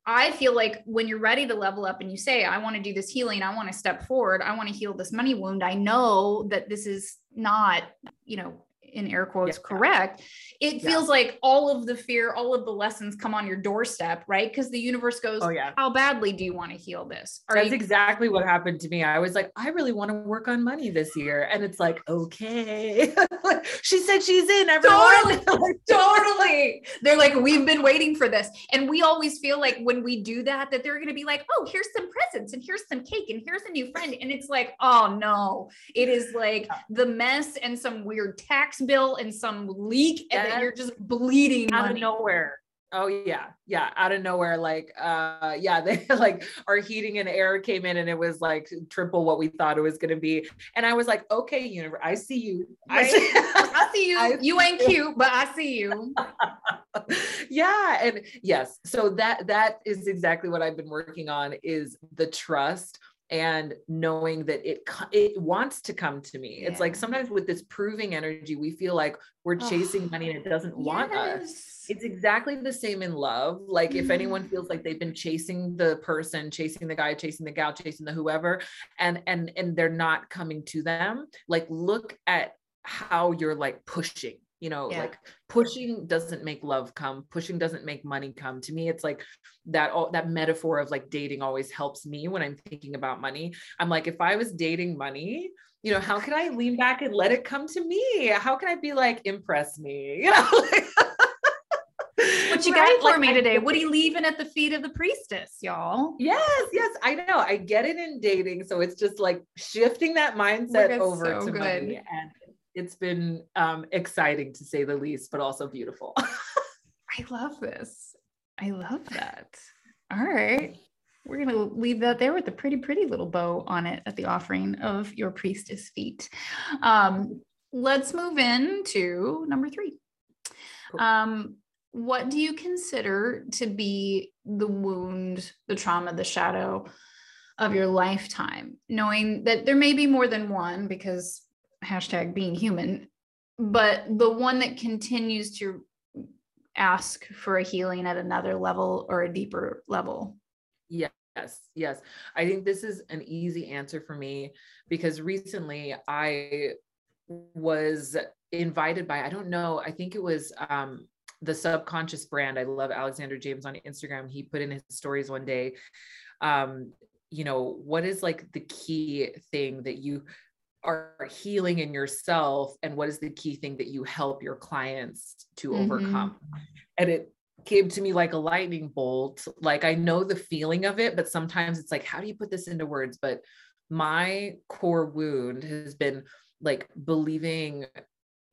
[SPEAKER 1] I feel like when you're ready to level up and you say, I want to do this healing, I want to step forward, I want to heal this money wound, I know that this is not, you know, in air quotes correct it yeah. feels like all of the fear all of the lessons come on your doorstep right? Because the universe goes oh yeah. How badly do you want to heal this?
[SPEAKER 2] Are that's you- exactly what happened to me. I was like i really want to work on money this year. And it's like okay. She said she's in everyone.
[SPEAKER 1] Totally, totally. They're like we've been waiting for this. And we always feel like when we do that that they're going to be like oh here's some presents and here's some cake and here's a new friend. And it's like oh no. It is like the mess and some weird tax bill and some leak and then you're just bleeding
[SPEAKER 2] out money. of nowhere. Oh yeah, yeah, out of nowhere. Like, uh, yeah, they like our heating and air came in, and it was like triple what we thought it was going to be. And I was like, okay, universe, I see you.
[SPEAKER 1] Right? I, see, I see you. I you ain't cute, but I see you.
[SPEAKER 2] yeah, and yes, so that that is exactly what I've been working on is the trust and knowing that it it wants to come to me. Yeah. It's like sometimes with this proving energy, we feel like we're chasing oh, money and it doesn't yes. want us. It's exactly the same in love. Like mm. if anyone feels like they've been chasing the person, chasing the guy, chasing the gal, chasing the whoever, and and and they're not coming to them, like look at how you're like pushing you know yeah. like pushing doesn't make love come pushing doesn't make money come to me it's like that all that metaphor of like dating always helps me when i'm thinking about money i'm like if i was dating money you know how can i lean back and let it come to me how can i be like impress me you know
[SPEAKER 1] what you right? got for like, me today? What are you leaving at the feet of the priestess, y'all?
[SPEAKER 2] Yes, yes, I know. I get it in dating. So it's just like shifting that mindset over so to good. money. And it's been um, exciting to say the least, but also beautiful.
[SPEAKER 1] I love this. I love that. All right. We're going to leave that there with a pretty, pretty little bow on it at the offering of your priestess feet. Um, let's move into number three. Cool. Um, what do you consider to be the wound, the trauma, the shadow of your lifetime? Knowing that there may be more than one because hashtag being human, but the one that continues to ask for a healing at another level or a deeper level.
[SPEAKER 2] Yes, yes. I think this is an easy answer for me because recently I was invited by, I don't know, I think it was um, the subconscious brand. I love Alexander James on Instagram. He put in his stories one day. Um, you know, what is like the key thing that you are healing in yourself and what is the key thing that you help your clients to mm-hmm. overcome and it came to me like a lightning bolt like i know the feeling of it but sometimes it's like how do you put this into words but my core wound has been like believing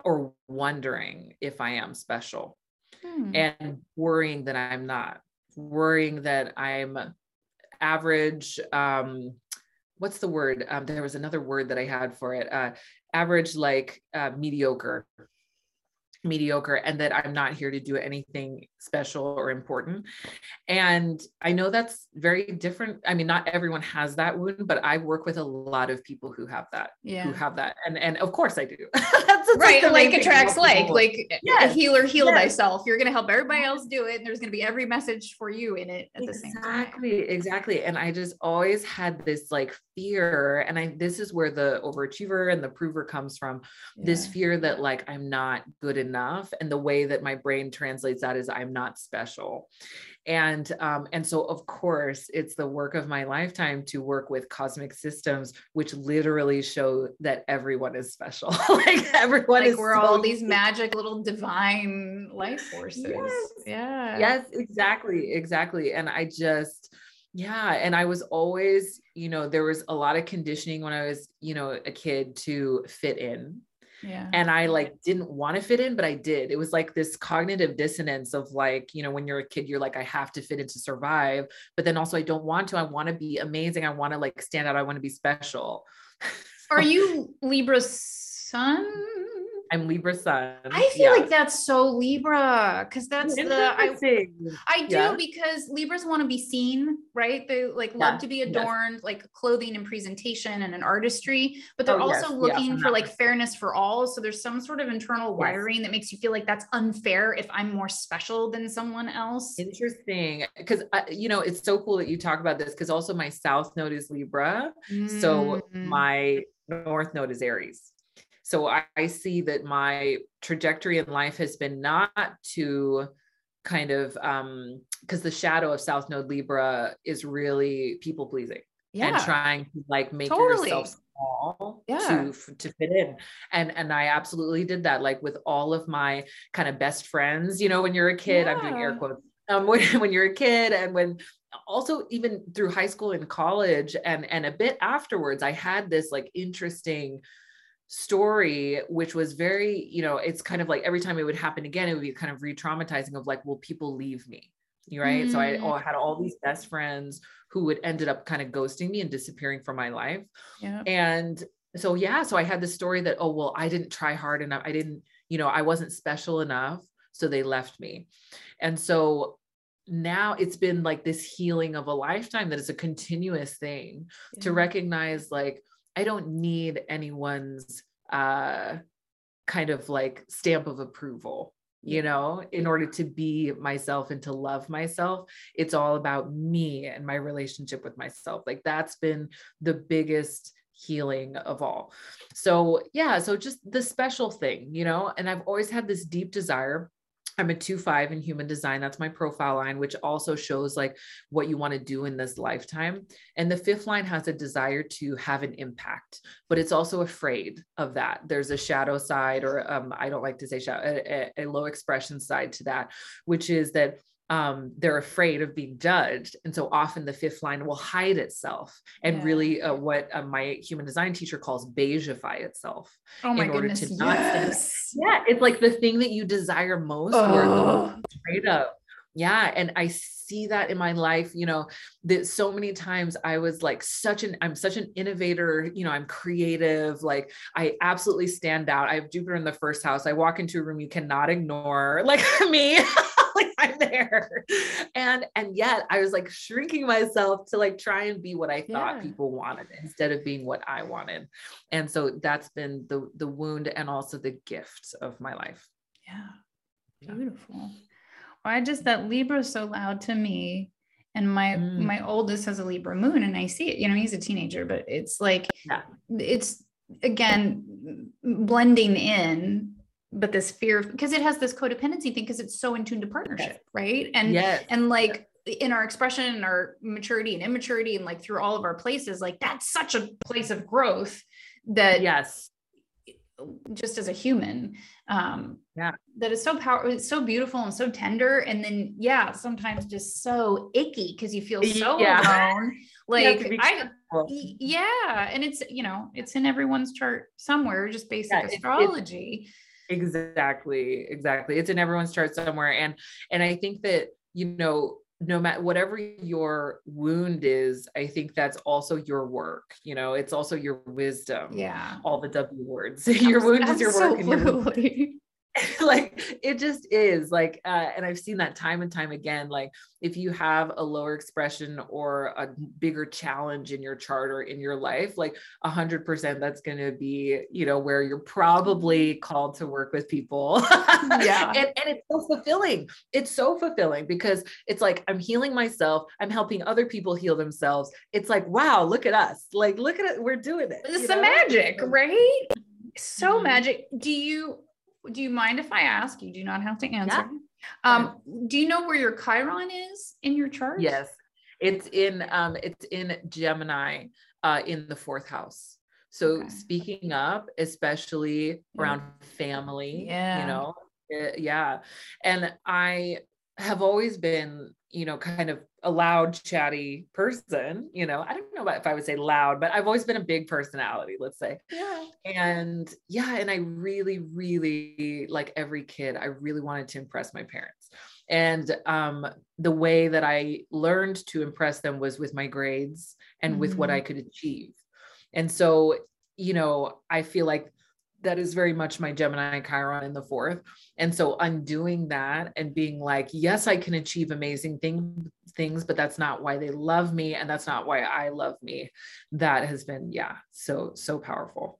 [SPEAKER 2] or wondering if i am special hmm. and worrying that i'm not worrying that i'm average um what's the word? Um, there was another word that I had for it. Uh, average, like uh, mediocre, mediocre, and that I'm not here to do anything special or important. And I know that's very different. I mean, not everyone has that wound, but I work with a lot of people who have that. Yeah. Who have that, and and of course I do.
[SPEAKER 1] right, like attracts like, like eh, eh, yes. a healer heal yes. thyself. You're gonna help everybody else do it, and there's gonna be every message for you in it at exactly, the same time.
[SPEAKER 2] Exactly, exactly. And I just always had this like fear, and I this is where the overachiever and the prover comes from. Yeah. This fear that like I'm not good enough, and the way that my brain translates that is I'm not special and um, and so of course it's the work of my lifetime to work with cosmic systems which literally show that everyone is special. Like everyone like is
[SPEAKER 1] we're so all these magic little divine life forces. Yes. yeah.
[SPEAKER 2] Yes exactly exactly. And i just yeah and i was always you know there was a lot of conditioning when i was you know a kid to fit in
[SPEAKER 1] yeah.
[SPEAKER 2] And I like didn't want to fit in, but I did. It was like this cognitive dissonance of like, you know, when you're a kid, you're like, I have to fit in to survive. But then also I don't want to. I want to be amazing. I want to like stand out. I want to be special.
[SPEAKER 1] Are you Libra's sun?
[SPEAKER 2] I'm Libra sun.
[SPEAKER 1] I feel yeah. like that's so Libra because that's the I, I do yeah. because Libras want to be seen, right? They like love to be adorned, yes. like clothing and presentation and an artistry, but they're oh, also yes. looking for like fairness for all. So there's some sort of internal wiring yes. that makes you feel like that's unfair if I'm more special than someone else.
[SPEAKER 2] Interesting, because uh, you know it's so cool that you talk about this because also my South Node is Libra, mm. so my North Node is Aries. So I, I see that my trajectory in life has been not to kind of um because the shadow of South Node Libra is really people pleasing yeah. and trying to like make totally. yourself small yeah. to to fit in and and I absolutely did that like with all of my kind of best friends you know when you're a kid yeah. I'm doing air quotes um when, when you're a kid and when also even through high school and college and and a bit afterwards I had this like interesting story which was very you know it's kind of like every time it would happen again it would be kind of re-traumatizing of like will people leave me right mm. so I, I had all these best friends who would ended up kind of ghosting me and disappearing from my life
[SPEAKER 1] yeah.
[SPEAKER 2] and so yeah so i had the story that oh well i didn't try hard enough i didn't you know i wasn't special enough so they left me and so now it's been like this healing of a lifetime that is a continuous thing yeah. to recognize like I don't need anyone's uh, kind of like stamp of approval you know in order to be myself and to love myself. It's all about me and my relationship with myself. Like that's been the biggest healing of all. So yeah so just the special thing you know and i've always had this deep desire I'm a two five in human design. That's my profile line, which also shows like what you want to do in this lifetime. And the fifth line has a desire to have an impact, but it's also afraid of that. There's a shadow side, or um, I don't like to say shadow, a, a low expression side to that, which is that um, they're afraid of being judged. And so often the fifth line will hide itself and yeah. really uh, what uh, my human design teacher calls beigify itself.
[SPEAKER 1] Oh my goodness. yes.
[SPEAKER 2] Yeah. It's like the thing that you desire most oh. or the afraid of. Yeah. And I see that in my life, you know, that so many times I was like such an, I'm such an innovator, you know, I'm creative. Like I absolutely stand out. I have Jupiter in the first house. I walk into a room you cannot ignore like me. I'm there. And and yet I was like shrinking myself to like try and be what I thought yeah. people wanted instead of being what I wanted. And so that's been the the wound and also the gift of my life.
[SPEAKER 1] Yeah. Beautiful. I just that Libra is so loud to me. And my mm. my oldest has a Libra moon, and I see it. You know, he's a teenager, but it's like yeah. it's again blending in but this fear because it has this codependency thing because it's so in tune to partnership yes. right? And yes. and like in our expression and our maturity and immaturity and like through all of our places like that's such a place of growth that
[SPEAKER 2] yes.
[SPEAKER 1] just as a human um
[SPEAKER 2] yeah.
[SPEAKER 1] that is so powerful it's so beautiful and so tender and then yeah sometimes just so icky because you feel so yeah. alone. Like i yeah and it's you know it's in everyone's chart somewhere just basic yeah, astrology
[SPEAKER 2] exactly exactly. It's in everyone's chart somewhere and and i think that you know no matter whatever your wound is i think that's also your work you know? It's also your wisdom.
[SPEAKER 1] Yeah.
[SPEAKER 2] All the w words. Your wound is your work like it just is like uh, and i've seen that time and time again like if you have a lower expression or a bigger challenge in your chart or in your life like a hundred percent that's going to be you know where you're probably called to work with people.
[SPEAKER 1] Yeah.
[SPEAKER 2] And, and it's so fulfilling. It's so fulfilling because it's like i'm healing myself i'm helping other people heal themselves. It's like wow look at us. Like look at it we're doing it
[SPEAKER 1] it's the magic right? So mm-hmm. magic. Do you do you mind if I ask? You do not have to answer. Yeah. Um, do you know where your Chiron is in your chart?
[SPEAKER 2] Yes, it's in um, it's in Gemini, uh, in the fourth house. So okay. speaking up, especially around family, yeah. you know, uh, yeah. And I have always been, you know, kind of a loud, chatty person. You know, I don't know if I would say loud, but I've always been a big personality, let's say.
[SPEAKER 1] Yeah.
[SPEAKER 2] And yeah, and I really, really, like every kid, I really wanted to impress my parents. And um, the way that I learned to impress them was with my grades and mm-hmm. with what I mm-hmm. could achieve. And so, you know, I feel like that is very much my Gemini Chiron in the fourth. And so undoing that and being like, yes, I can achieve amazing thing, things, but that's not why they love me. And that's not why I love me. That has been, yeah, so, so powerful.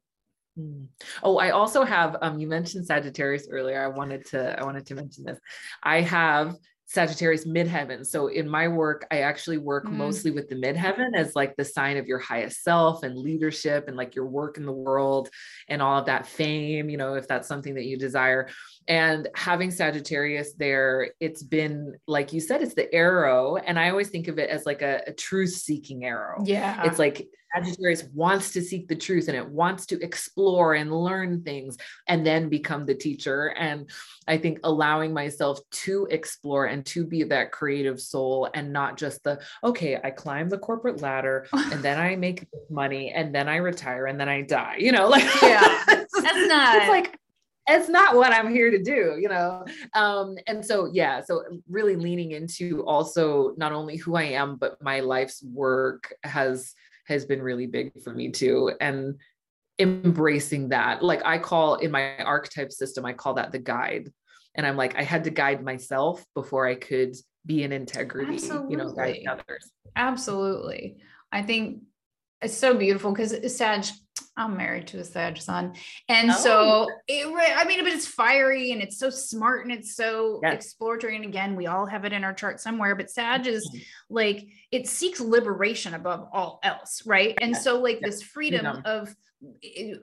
[SPEAKER 2] Hmm. Oh, I also have, um, you mentioned Sagittarius earlier. I wanted to, I wanted to mention this. I have Sagittarius midheaven. So in my work, I actually work mm. mostly with the midheaven as like the sign of your highest self and leadership and like your work in the world and all of that fame, you know, if that's something that you desire. And having Sagittarius there, it's been like you said, it's the arrow. And I always think of it as like a, a truth seeking arrow.
[SPEAKER 1] Yeah.
[SPEAKER 2] It's like Sagittarius wants to seek the truth and it wants to explore and learn things and then become the teacher. And I think allowing myself to explore and to be that creative soul and not just the, okay, I climb the corporate ladder and then I make money and then I retire and then I die, you know, like,
[SPEAKER 1] yeah, that's not,
[SPEAKER 2] it's like, it's not what I'm here to do, you know? Um, and so, yeah, so really leaning into also not only who I am, but my life's work has has been really big for me too. And embracing that, like I call in my archetype system, I call that the guide. And I'm like, I had to guide myself before I could be in integrity, Absolutely. you know, guiding others.
[SPEAKER 1] Absolutely. I think it's so beautiful because Sag, I'm married to a Sag sun. And oh. so it, I mean, but it's fiery and it's so smart and it's so yes. exploratory. And again, we all have it in our chart somewhere, but Sag is mm-hmm. like, it seeks liberation above all else. Right. And so like yes. this freedom of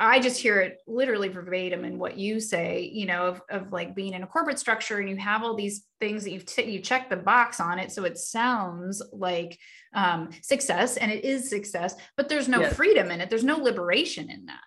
[SPEAKER 1] I just hear it literally verbatim in what you say, you know, of, of like being in a corporate structure and you have all these things that you've t- you check the box on it. So it sounds like um, success and it is success, but there's no yes. freedom in it. There's no liberation in that.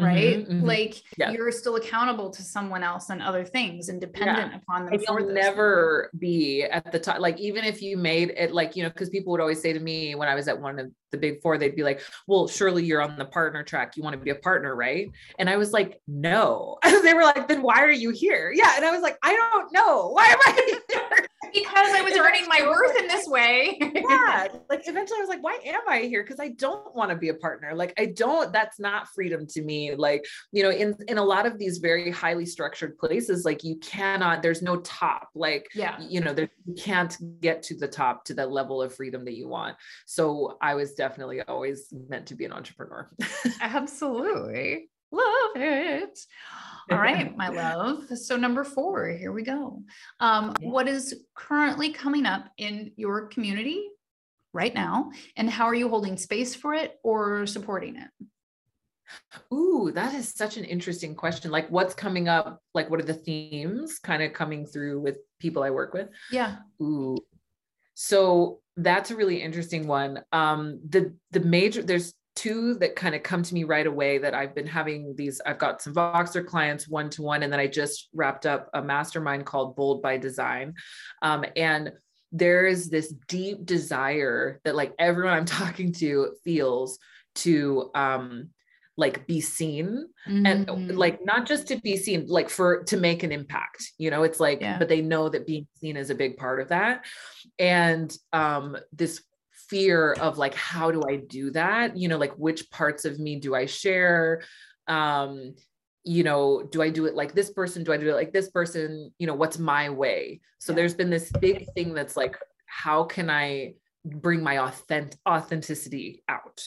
[SPEAKER 1] Right mm-hmm, mm-hmm. like yeah. you're still accountable to someone else and other things and dependent yeah. upon them
[SPEAKER 2] and you'll never things. be at the top like even if you made it like you know because people would always say to me when i was at one of the big four they'd be like well surely you're on the partner track you want to be a partner right and i was like no they were like then why are you here yeah and i was like i don't know why am i here
[SPEAKER 1] because I was earning my worth in this way.
[SPEAKER 2] yeah. Like eventually I was like, why am I here? Because I don't want to be a partner. Like I don't, that's not freedom to me. Like, you know, in in a lot of these very highly structured places, like you cannot, there's no top. Like,
[SPEAKER 1] yeah,
[SPEAKER 2] you know, there you can't get to the top to that level of freedom that you want. So I was definitely always meant to be an entrepreneur.
[SPEAKER 1] Absolutely. Love it. All right, my love. So number four, here we go. Um, yeah. What is currently coming up in your community right now, and how are you holding space for it or supporting it?
[SPEAKER 2] Ooh, that is such an interesting question. Like, what's coming up? Like, what are the themes kind of coming through with people I work with?
[SPEAKER 1] Yeah.
[SPEAKER 2] Ooh. So that's a really interesting one. Um, the the major there's two that kind of come to me right away that I've been having these. I've got some Voxer clients one to one, and then I just wrapped up a mastermind called Bold by Design, um, and there is this deep desire that like everyone I'm talking to feels to um like be seen mm-hmm. and like not just to be seen like for to make an impact you know it's like yeah. but they know that being seen is a big part of that and um this fear of like how do i do that you know like which parts of me do i share um you know do i do it like this person do i do it like this person you know what's my way so yeah. there's been this big thing that's like how can i bring my authentic authenticity out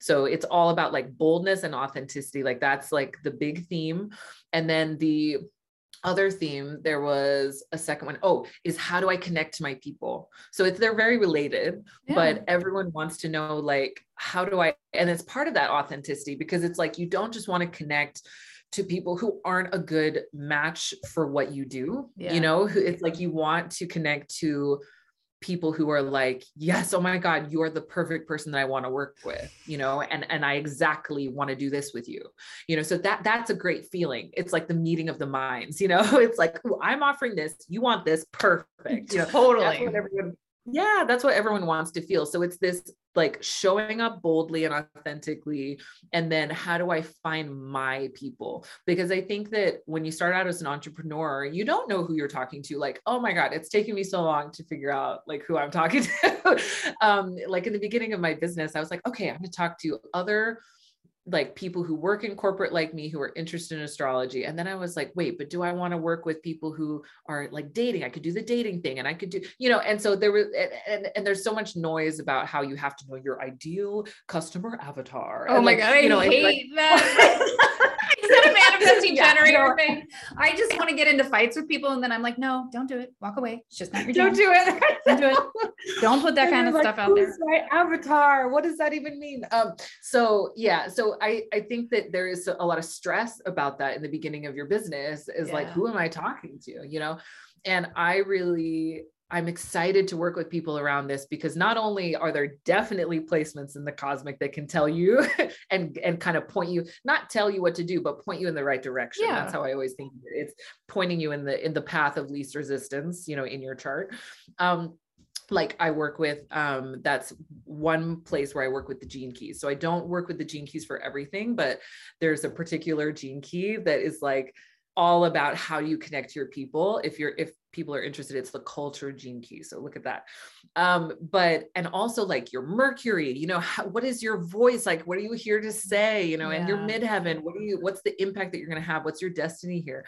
[SPEAKER 2] so it's all about like boldness and authenticity. Like that's like the big theme. And then the other theme there was a second one. Oh, is how do i connect to my people so it's they're very related yeah. but everyone wants to know like how do i and it's part of that authenticity because it's like you don't just want to connect to people who aren't a good match for what you do yeah. you know it's like you want to connect to people who are like yes oh my god you're the perfect person that i want to work with you know and and i exactly want to do this with you. You know so that that's a great feeling. It's like the meeting of the minds you know? It's like i'm offering this. You want this. Perfect. Know
[SPEAKER 1] totally
[SPEAKER 2] yeah that's what everyone wants to feel. So it's this like showing up boldly and authentically and then how do i find my people? Because i think that when you start out as an entrepreneur you don't know who you're talking to like oh my god it's taken me so long to figure out like who i'm talking to. Um like in the beginning of my business i was like okay i'm going to talk to other like people who work in corporate like me who are interested in astrology and then i was like wait but do i want to work with people who are like dating? I could do the dating thing and i could do you know and so there was and, and, there's so much noise about how you have to know your ideal customer avatar
[SPEAKER 1] oh
[SPEAKER 2] and
[SPEAKER 1] my like, god i you know, hate like, that. Is that a manifesting yeah, generator thing? I just want to get into fights with people and then i'm like no don't do it. Walk away. It's just not your
[SPEAKER 2] don't do it.
[SPEAKER 1] Don't do it. Don't put that and kind of like, stuff out there.
[SPEAKER 2] my avatar? What does that even mean? Um so yeah so I, I think that there is a lot of stress about that in the beginning of your business is yeah. like, who am I talking to? You know? And I really, I'm excited to work with people around this because not only are there definitely placements in the cosmic that can tell you and and kind of point you, not tell you what to do, but point you in the right direction. Yeah. That's how I always think it's pointing you in the in the path of least resistance, you know, in your chart. Um, like I work with, um, that's one place where I work with the gene keys. So I don't work with the gene keys for everything, but there's a particular gene key that is like all about how you connect your people. If you're, if people are interested, it's the culture gene key. So look at that. Um, but, and also like your Mercury, you know, how, what is your voice? Like, what are you here to say, you know, yeah. and your midheaven, what do you, what's the impact that you're going to have? What's your destiny here?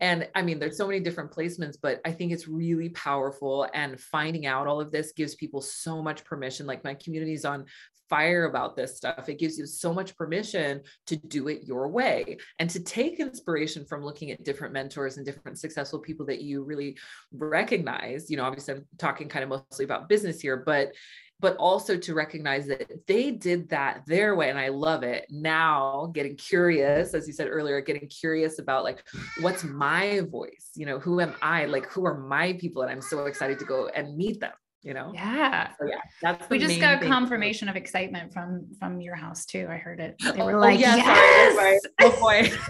[SPEAKER 2] And I mean, there's so many different placements, but I think it's really powerful. And finding out all of this gives people so much permission. Like my community's on fire about this stuff. It gives you so much permission to do it your way and to take inspiration from looking at different mentors and different successful people that you really recognize. You know, obviously, I'm talking kind of mostly about business here, but but also to recognize that they did that their way and i love it. Now getting curious as you said earlier getting curious about like what's my voice? You know who am i? Like who are my people? And i'm so excited to go and meet them you know
[SPEAKER 1] yeah
[SPEAKER 2] so yeah that's
[SPEAKER 1] we just got confirmation of excitement from from your house too i heard it they were oh, like yeah, yes! oh boy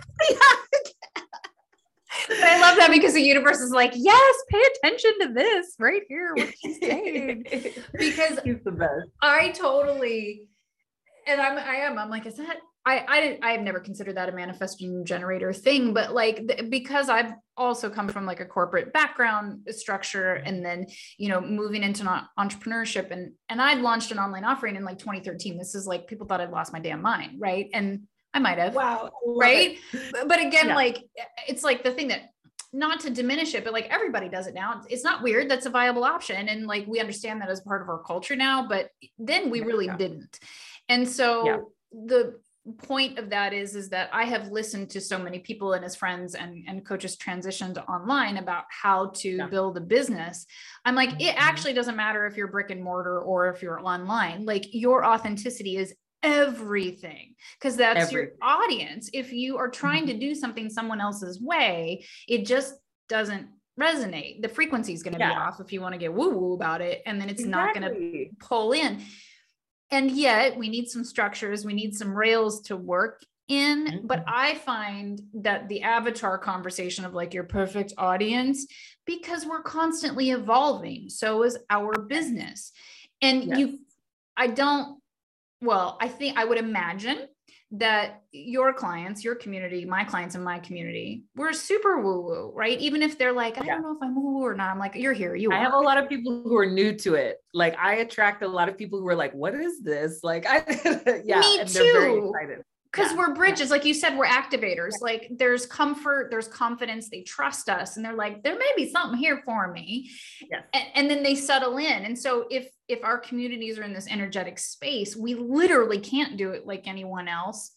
[SPEAKER 1] but I love that because the universe is like, yes, pay attention to this right here, what she's saying. because
[SPEAKER 2] he's the best.
[SPEAKER 1] I totally, and I'm, I am, I'm like, is that I I didn't I've never considered that a manifesting generator thing, but like th- because I've also come from like a corporate background structure and then you know moving into entrepreneurship and and I'd launched an online offering in like 2013. This is like people thought I'd lost my damn mind, right? And I might have.
[SPEAKER 2] Wow.
[SPEAKER 1] Right? It. But again, yeah. like it's like the thing that not to diminish it, but like everybody does it now. It's not weird. That's a viable option. And like we understand that as part of our culture now, but then we really yeah. didn't. And so the point of that is is that I have listened to so many people and his friends and and coaches transitioned online about how to yeah. build a business. I'm like it mm-hmm. actually doesn't matter if you're brick and mortar or if you're online. Like your authenticity is everything because that's everything. your audience. If you are trying mm-hmm. to do something someone else's way, it just doesn't resonate. The frequency is going to yeah. be off if you want to get woo woo about it and then it's exactly. not going to pull in and yet we need some structures we need some rails to work in mm-hmm. but i find that the avatar conversation of like your perfect audience because we're constantly evolving so is our business and yes. you i don't well i think i would imagine that your clients, your community, my clients in my community, we're super woo woo, right? Even if they're like, I yeah. don't know if I'm woo woo or not. I'm like, you're here. You.
[SPEAKER 2] I
[SPEAKER 1] are.
[SPEAKER 2] have a lot of people who are new to it. Like I attract a lot of people who are like, what is this? Like I,
[SPEAKER 1] yeah, me too because yeah. we're bridges like you said we're activators like there's comfort there's confidence they trust us and they're like there may be something here for me yes. and, and then they settle in and so if if our communities are in this energetic space we literally can't do it like anyone else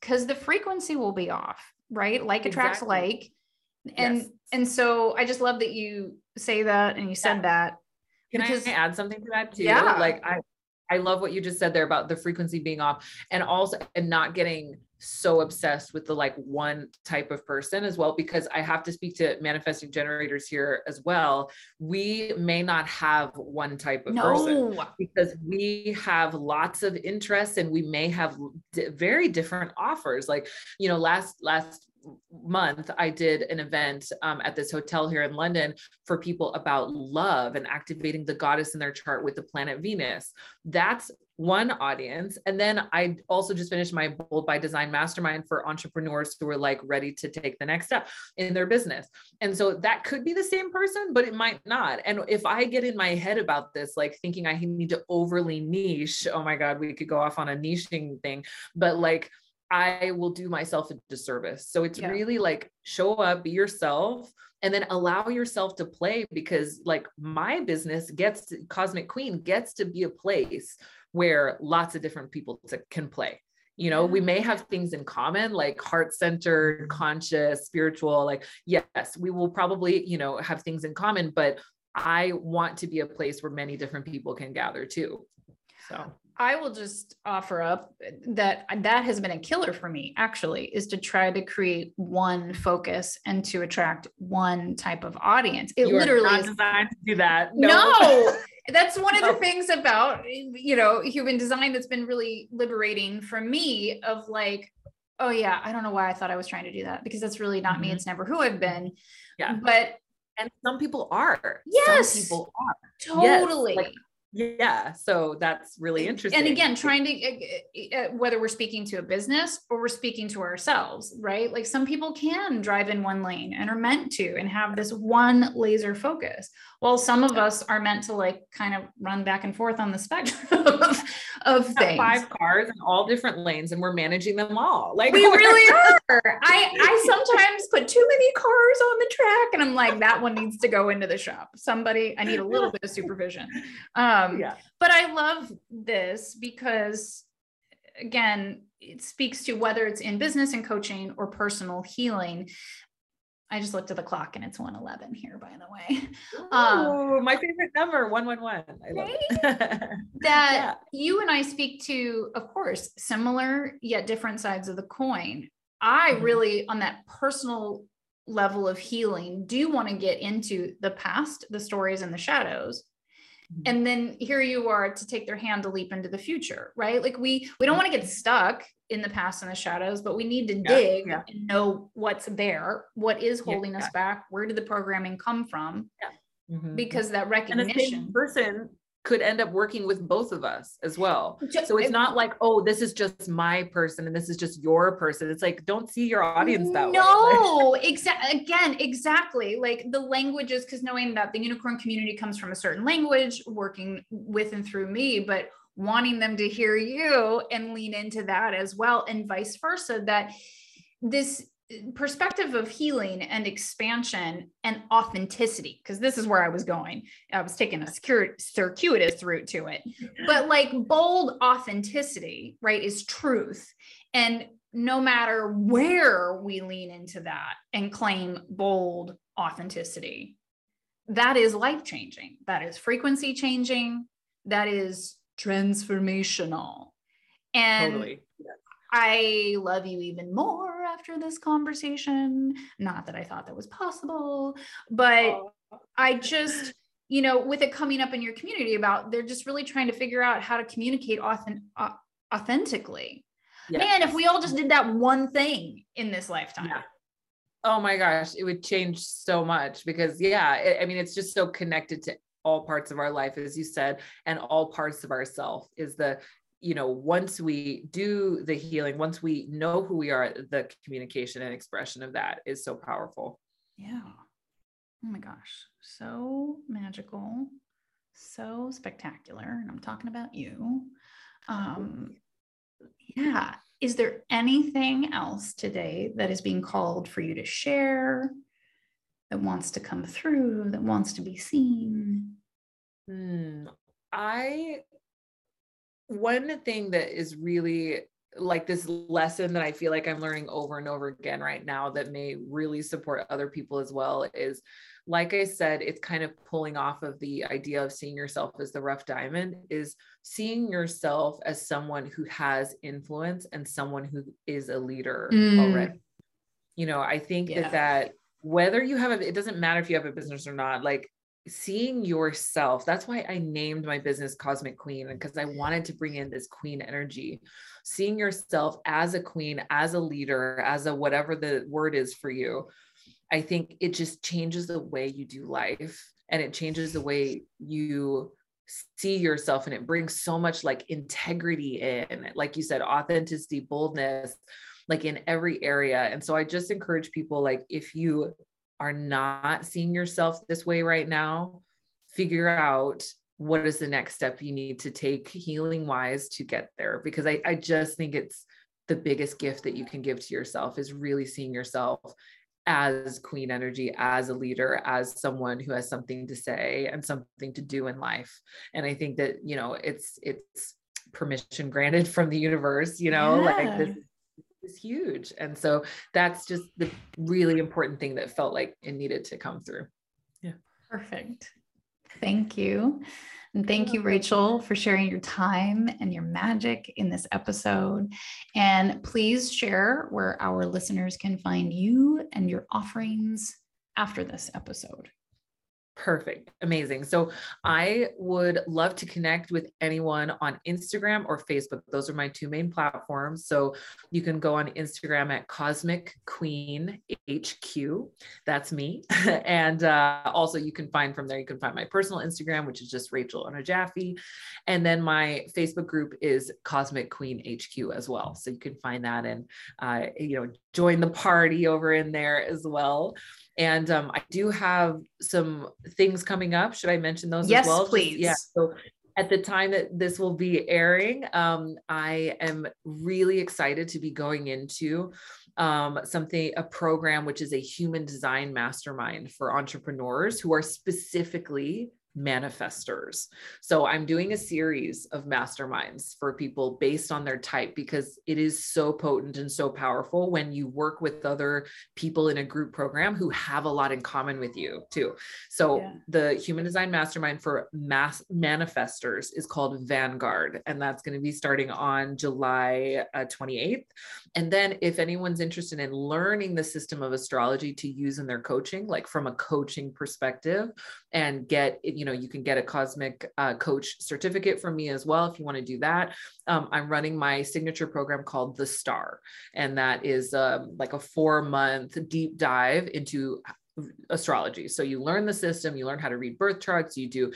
[SPEAKER 1] because the frequency will be off right like attracts like and yes. and so i just love that you say that and you said yeah. that
[SPEAKER 2] can because, I add something to that too? Yeah. Like I I love what you just said there about the frequency being off and also and not getting so obsessed with the like one type of person as well because I have to speak to manifesting generators here as well. We may not have one type of no. person because we have lots of interests and we may have d- very different offers. Like, you know, last last month i did an event um, at this hotel here in london for people about love and activating the goddess in their chart with the planet venus. That's one audience. And then i also just finished my bold by design mastermind for entrepreneurs who are like ready to take the next step in their business. And so that could be the same person but it might not. And if i get in my head about this like thinking i need to overly niche oh my god we could go off on a niching thing. But like I will do myself a disservice. So it's yeah. really like show up, be yourself, and then allow yourself to play because, like, my business gets to, Cosmic Queen gets to be a place where lots of different people to, can play. You know, we may have things in common, like heart centered, conscious, spiritual. Like, yes, we will probably, you know, have things in common, but I want to be a place where many different people can gather too. So
[SPEAKER 1] I will just offer up that that has been a killer for me actually is to try to create one focus and to attract one type of audience.
[SPEAKER 2] It you literally is designed to do that.
[SPEAKER 1] No, no that's one of the things about you know human design that's been really liberating for me of like oh yeah, I don't know why I thought I was trying to do that because that's really not mm-hmm. me. It's never who I've been.
[SPEAKER 2] Yeah.
[SPEAKER 1] But
[SPEAKER 2] and some people are.
[SPEAKER 1] Yes.
[SPEAKER 2] Some people are.
[SPEAKER 1] Totally.
[SPEAKER 2] Yes. Like, yeah so that's really interesting
[SPEAKER 1] and again trying to uh, whether we're speaking to a business or we're speaking to ourselves right? Like some people can drive in one lane and are meant to and have this one laser focus while some of us are meant to like kind of run back and forth on the spectrum of, of things.
[SPEAKER 2] five cars in all different lanes and we're managing them all. Like
[SPEAKER 1] we really are. I i sometimes put too many cars on the track and i'm like that one needs to go into the shop. Somebody i need a little bit of supervision. Um um, yeah. But I love this because, again, it speaks to whether it's in business and coaching or personal healing. I just looked at the clock and it's 111 here, by the way.
[SPEAKER 2] Oh, um, my favorite number, 111. I love
[SPEAKER 1] that yeah. you and I speak to, of course, similar yet different sides of the coin. I mm-hmm. really, on that personal level of healing, do want to get into the past, the stories, and the shadows. And then here you are to take their hand to leap into the future right? Like we we don't want to get stuck in the past and the shadows but we need to yeah, dig yeah. and know what's there what is holding yeah, us back where did the programming come from? Mm-hmm. because that recognition
[SPEAKER 2] person could end up working with both of us as well. So it's not like, oh, this is just my person and this is just your person. It's like, don't see your audience that
[SPEAKER 1] no, way. No, exactly. Again, exactly. Like the languages, because knowing that the unicorn community comes from a certain language, working with and through me, but wanting them to hear you and lean into that as well, and vice versa. That this perspective of healing and expansion and authenticity because this is where i was going. I was taking a circuitous route to it. But like bold authenticity right is truth. And no matter where we lean into that and claim bold authenticity that is life changing that is frequency changing. That is transformational. And totally. I love you even more after this conversation. Not that I thought that was possible, but oh. I just, you know, with it coming up in your community about they're just really trying to figure out how to communicate authentic, uh, authentically. Yes. Man, if we all just did that one thing in this lifetime. Yeah.
[SPEAKER 2] Oh my gosh, it would change so much because, yeah, it, I mean, it's just so connected to all parts of our life, as you said, and all parts of ourself is the you know once we do the healing once we know who we are the communication and expression of that is so powerful.
[SPEAKER 1] Yeah. Oh my gosh. So magical. So spectacular. And i'm talking about you. Um yeah. Is there anything else today that is being called for you to share that wants to come through that wants to be seen?
[SPEAKER 2] Hmm. i one thing that is really like this lesson that I feel like I'm learning over and over again right now that may really support other people as well is like I said, it's kind of pulling off of the idea of seeing yourself as the rough diamond, is seeing yourself as someone who has influence and someone who is a leader mm. already. You know, I think yeah. that that whether you have a, it doesn't matter if you have a business or not, like seeing yourself that's why i named my business cosmic queen because i wanted to bring in this queen energy. Seeing yourself as a queen as a leader as a whatever the word is for you i think it just changes the way you do life and it changes the way you see yourself and it brings so much like integrity in like you said authenticity boldness like in every area. And so i just encourage people like if you are not seeing yourself this way right now, figure out what is the next step you need to take healing wise to get there. Because I, I just think it's the biggest gift that you can give to yourself is really seeing yourself as queen energy as a leader as someone who has something to say and something to do in life and i think that you know it's it's permission granted from the universe you know yeah. like this is huge. And so that's just the really important thing that felt like it needed to come through.
[SPEAKER 1] Yeah. Perfect. Thank you. And thank you, Rachel, for sharing your time and your magic in this episode. And please share where our listeners can find you and your offerings after this episode.
[SPEAKER 2] Perfect. Amazing. So I would love to connect with anyone on Instagram or Facebook. Those are my two main platforms. So you can go on Instagram at Cosmic Queen HQ. That's me. and uh, also you can find from there, you can find my personal Instagram, which is just Rachel Onojafe. And then my Facebook group is Cosmic Queen HQ as well. So you can find that and, uh, you know, join the party over in there as well. And um, I do have some things coming up. Should I mention those
[SPEAKER 1] yes,
[SPEAKER 2] as well?
[SPEAKER 1] Yes, please.
[SPEAKER 2] Just, yeah. So at the time that this will be airing, um, I am really excited to be going into um, something, a program which is a human design mastermind for entrepreneurs who are specifically manifestors. So I'm doing a series of masterminds for people based on their type because it is so potent and so powerful when you work with other people in a group program who have a lot in common with you too. So yeah. the human design mastermind for mass manifestors is called Vanguard and that's going to be starting on July uh, 28th. And then if anyone's interested in learning the system of astrology to use in their coaching like from a coaching perspective and get you know you can get a cosmic uh, coach certificate from me as well if you want to do that. Um, i'm running my signature program called the star and that is um, like a four month deep dive into astrology. So you learn the system, you learn how to read birth charts, you do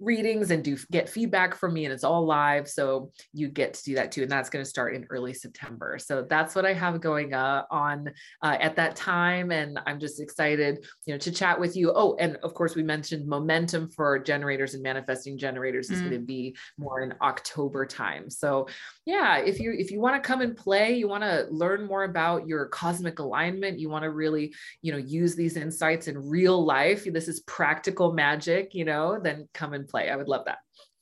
[SPEAKER 2] readings and do get feedback from me and it's all live. So you get to do that too. And that's going to start in early September. So that's what I have going uh, on uh, at that time. And I'm just excited, you know, to chat with you. Oh, and of course we mentioned momentum for generators and manifesting generators is mm. going to be more in October time. So yeah, if you, if you want to come and play, you want to learn more about your cosmic alignment, you want to really, you know, use these insights in real life. This is practical magic, you know, then come and play. I would love that.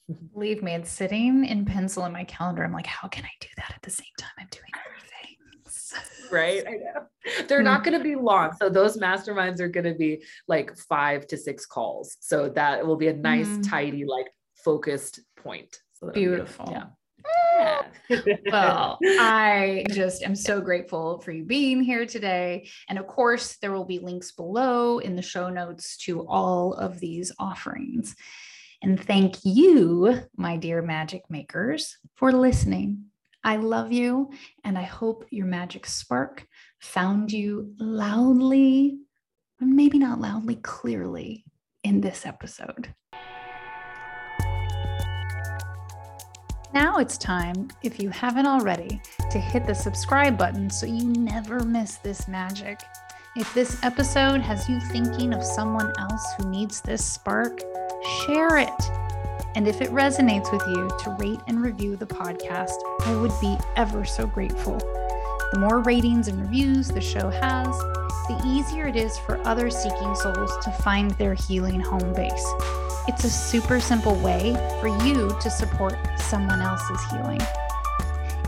[SPEAKER 1] Believe me, it's sitting in pencil in my calendar. I'm like, how can I do that at the same time I'm doing everything?
[SPEAKER 2] right. I know. They're not going to be long. So those masterminds are going to be like five to six calls. So that will be a nice, mm. tidy, like focused point. So
[SPEAKER 1] Beautiful. yeah. well, I just am so grateful for you being here today. And of course, there will be links below in the show notes to all of these offerings. And thank you, my dear magic makers, for listening. I love you, and I hope your magic spark found you loudly, maybe not loudly, clearly in this episode. Now it's time, if you haven't already, to hit the subscribe button so you never miss this magic. If this episode has you thinking of someone else who needs this spark, share it. And if it resonates with you, to rate and review the podcast, I would be ever so grateful. The more ratings and reviews the show has, the easier it is for other seeking souls to find their healing home base. It's a super simple way for you to support someone else's healing.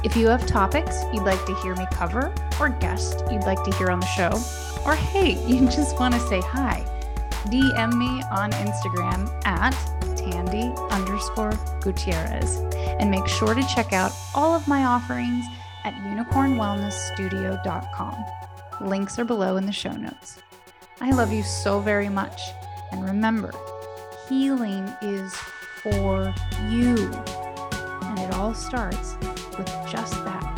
[SPEAKER 1] If you have topics you'd like to hear me cover, or guests you'd like to hear on the show, or hey, you just want to say hi, DM me on Instagram at Tandy underscore Gutierrez. And make sure to check out all of my offerings at unicornwellnessstudio.com. Links are below in the show notes. I love you so very much. And remember, healing is for you. And it all starts with just that